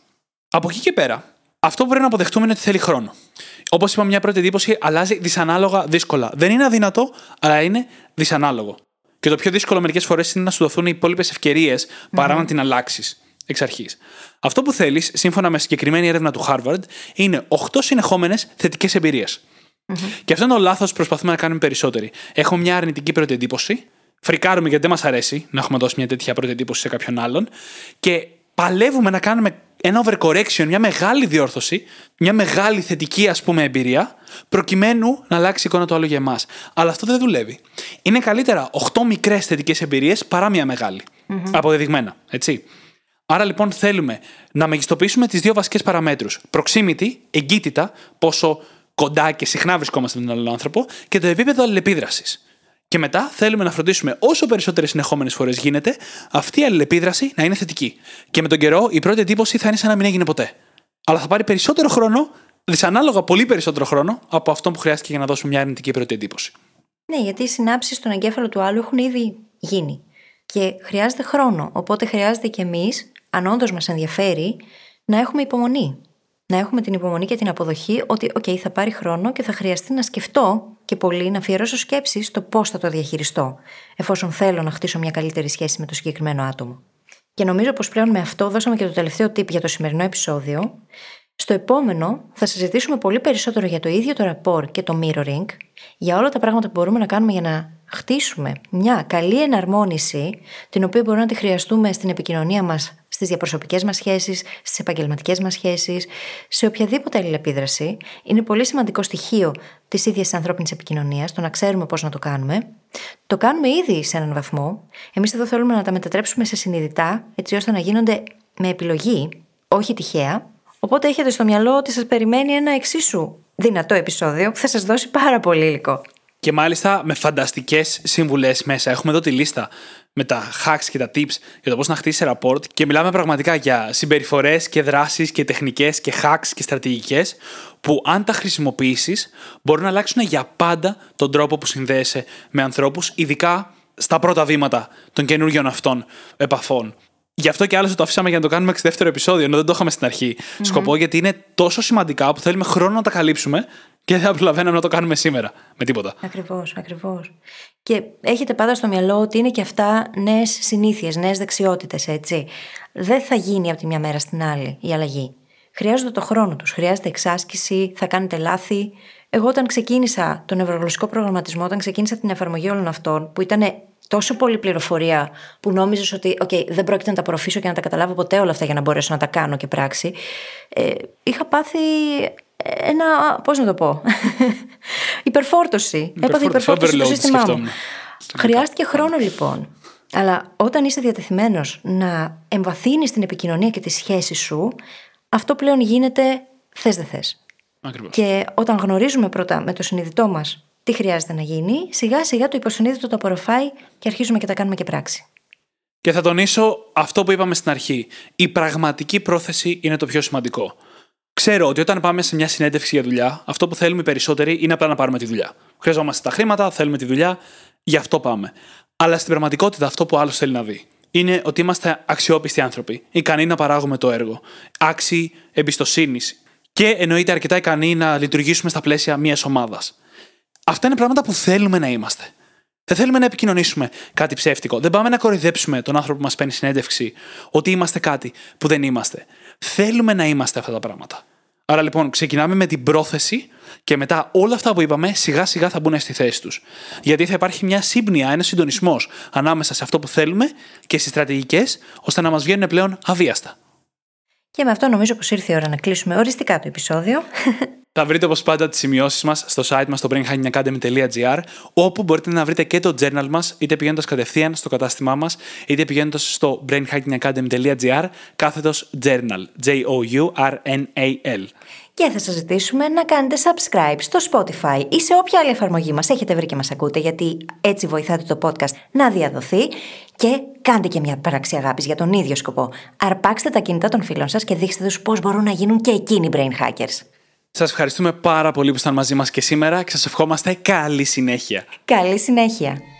Από εκεί και πέρα, αυτό που πρέπει να αποδεχτούμε είναι ότι θέλει χρόνο. Όπως είπα, μια πρώτη εντύπωση αλλάζει δυσανάλογα δύσκολα. Δεν είναι αδυνατό, αλλά είναι δυσανάλογο. Και το πιο δύσκολο μερικές φορές είναι να σου δοθούν οι υπόλοιπες ευκαιρίες παρά να την αλλάξεις εξ αρχής. Αυτό που θέλεις, σύμφωνα με συγκεκριμένη έρευνα του Harvard, είναι 8 συνεχόμενες θετικές εμπειρίες. Και αυτό είναι το λάθος που προσπαθούμε να κάνουμε περισσότεροι. Έχουμε μια αρνητική πρώτη εντύπωση, φρικάρουμε γιατί δεν μας αρέσει να έχουμε δώσει μια τέτοια πρώτη εντύπωση σε κάποιον άλλον και παλεύουμε να κάνουμε ένα overcorrection, μια μεγάλη διόρθωση, μια μεγάλη θετική ας πούμε εμπειρία, προκειμένου να αλλάξει η εικόνα του άλλου για εμάς. Αλλά αυτό δεν δουλεύει. Είναι καλύτερα 8 μικρές θετικές εμπειρίες παρά μια μεγάλη. Mm-hmm. Αποδεδειγμένα. Έτσι. Άρα λοιπόν θέλουμε να μεγιστοποιήσουμε τις δύο βασικές παραμέτρους. Proximity, εγκύτητα, πόσο κοντά και συχνά βρισκόμαστε με τον άλλον άνθρωπο, και το επίπεδο αλληλεπίδρασης. Και μετά θέλουμε να φροντίσουμε όσο περισσότερες συνεχόμενες φορές γίνεται αυτή η αλληλεπίδραση να είναι θετική. Και με τον καιρό η πρώτη εντύπωση θα είναι σαν να μην έγινε ποτέ. Αλλά θα πάρει περισσότερο χρόνο, δυσανάλογα πολύ περισσότερο χρόνο από αυτό που χρειάστηκε για να δώσουμε μια αρνητική πρώτη εντύπωση. Ναι, γιατί οι συνάψεις στον εγκέφαλο του άλλου έχουν ήδη γίνει. Και χρειάζεται χρόνο. Οπότε χρειάζεται και εμείς, αν όντως μας ενδιαφέρει, να έχουμε υπομονή να έχουμε την υπομονή και την αποδοχή ότι, OK, θα πάρει χρόνο και θα χρειαστεί να σκεφτώ και πολύ να αφιερώσω σκέψη στο πώς θα το διαχειριστώ, εφόσον θέλω να χτίσω μια καλύτερη σχέση με το συγκεκριμένο άτομο. Και νομίζω πως πλέον με αυτό δώσαμε και το τελευταίο tip για το σημερινό επεισόδιο. Στο επόμενο θα συζητήσουμε πολύ περισσότερο για το ίδιο το rapport και το mirroring, για όλα τα πράγματα που μπορούμε να κάνουμε για να χτίσουμε μια καλή εναρμόνιση, την οποία μπορούμε να τη χρειαστούμε στην επικοινωνία μας στις διαπροσωπικές μας σχέσεις, στις επαγγελματικές μας σχέσεις, σε οποιαδήποτε αλληλεπίδραση, είναι πολύ σημαντικό στοιχείο της ίδιας της ανθρώπινης επικοινωνίας, το να ξέρουμε πώς να το κάνουμε. Το κάνουμε ήδη σε έναν βαθμό. Εμείς εδώ θέλουμε να τα μετατρέψουμε σε συνειδητά, έτσι ώστε να γίνονται με επιλογή, όχι τυχαία. Οπότε έχετε στο μυαλό ότι σας περιμένει ένα εξίσου δυνατό επεισόδιο που θα σας δώσει πάρα πολύ υλικό. Και μάλιστα με φανταστικές συμβουλές μέσα. Έχουμε εδώ τη λίστα με τα hacks και τα tips για το πώς να χτίσει rapport και μιλάμε πραγματικά για συμπεριφορές και δράσεις και τεχνικές και hacks και στρατηγικές που αν τα χρησιμοποιήσεις μπορούν να αλλάξουν για πάντα τον τρόπο που συνδέεσαι με ανθρώπους, ειδικά στα πρώτα βήματα των καινούργιων αυτών επαφών. Γι' αυτό και άλλωστε το αφήσαμε για να το κάνουμε σε δεύτερο επεισόδιο, ενώ δεν το είχαμε στην αρχη σκοπό, γιατί είναι τόσο σημαντικά που θέλουμε χρόνο να τα καλύψουμε και δεν προλαβαίναμε να το κάνουμε σήμερα με τίποτα. Ακριβώς, ακριβώς. Και έχετε πάντα στο μυαλό ότι είναι και αυτά νέες συνήθειες, νέες δεξιότητες, έτσι. Δεν θα γίνει από τη μια μέρα στην άλλη η αλλαγή. Χρειάζονται το χρόνο τους, χρειάζεται εξάσκηση, θα κάνετε λάθη. Εγώ όταν ξεκίνησα τον νευρογλωσσικό προγραμματισμό, όταν ξεκίνησα την εφαρμογή όλων αυτών, που ήταν τόσο πολλή πληροφορία που νόμιζες ότι okay, δεν πρόκειται να τα απορροφήσω και να τα καταλάβω ποτέ όλα αυτά για να μπορέσω να τα κάνω και πράξη. Ε, είχα πάθει ένα. Πώς να το πω. υπερφόρτωση. Έπαθε υπερφόρτωση στο σύστημά μου. Χρειάστηκε χρόνο λοιπόν. Αλλά όταν είσαι διατεθειμένος να εμβαθύνεις την επικοινωνία και τη σχέση σου, αυτό πλέον γίνεται θες δεν θες. Και όταν γνωρίζουμε πρώτα με το συνειδητό μας τι χρειάζεται να γίνει, σιγά σιγά το υποσυνείδητο το απορροφάει και αρχίζουμε και τα κάνουμε και πράξη. Και θα τονίσω αυτό που είπαμε στην αρχή. Η πραγματική πρόθεση είναι το πιο σημαντικό. Ξέρω ότι όταν πάμε σε μια συνέντευξη για δουλειά, αυτό που θέλουμε οι περισσότεροι είναι απλά να πάρουμε τη δουλειά. Χρειαζόμαστε τα χρήματα, θέλουμε τη δουλειά, γι' αυτό πάμε. Αλλά στην πραγματικότητα αυτό που άλλος θέλει να δει είναι ότι είμαστε αξιόπιστοι άνθρωποι, ικανοί να παράγουμε το έργο, άξιοι εμπιστοσύνης και εννοείται αρκετά ικανοί να λειτουργήσουμε στα πλαίσια μιας ομάδας. Αυτά είναι πράγματα που θέλουμε να είμαστε. Δεν θέλουμε να επικοινωνήσουμε κάτι ψεύτικο. Δεν πάμε να κοροϊδέψουμε τον άνθρωπο που μας παίρνει συνέντευξη ότι είμαστε κάτι που δεν είμαστε. Θέλουμε να είμαστε αυτά τα πράγματα. Άρα λοιπόν ξεκινάμε με την πρόθεση και μετά όλα αυτά που είπαμε σιγά σιγά θα μπουν στη θέση τους. Γιατί θα υπάρχει μια σύμπνοια, ένας συντονισμός ανάμεσα σε αυτό που θέλουμε και στις στρατηγικές ώστε να μας βγαίνουν πλέον αβίαστα. Και με αυτό νομίζω πως ήρθε η ώρα να κλείσουμε οριστικά το επεισόδιο. Θα βρείτε όπως πάντα τις σημειώσεις μας στο site μας στο brainhackingacademy.gr, όπου μπορείτε να βρείτε και το journal μας, είτε πηγαίνοντας κατευθείαν στο κατάστημά μας, είτε πηγαίνοντας στο brainhackingacademy.gr, κάθετος journal. J-O-U-R-N-A-L. Και θα σας ζητήσουμε να κάνετε subscribe στο Spotify ή σε όποια άλλη εφαρμογή μας έχετε βρει και μας ακούτε, γιατί έτσι βοηθάτε το podcast να διαδοθεί και κάντε και μια πράξη αγάπης για τον ίδιο σκοπό. Αρπάξτε τα κινητά των φίλων σας και δείξτε τους πώς μπορούν να γίνουν και εκείνοι brain hackers. Σας ευχαριστούμε πάρα πολύ που ήσταν μαζί μας και σήμερα και σας ευχόμαστε καλή συνέχεια. Καλή συνέχεια.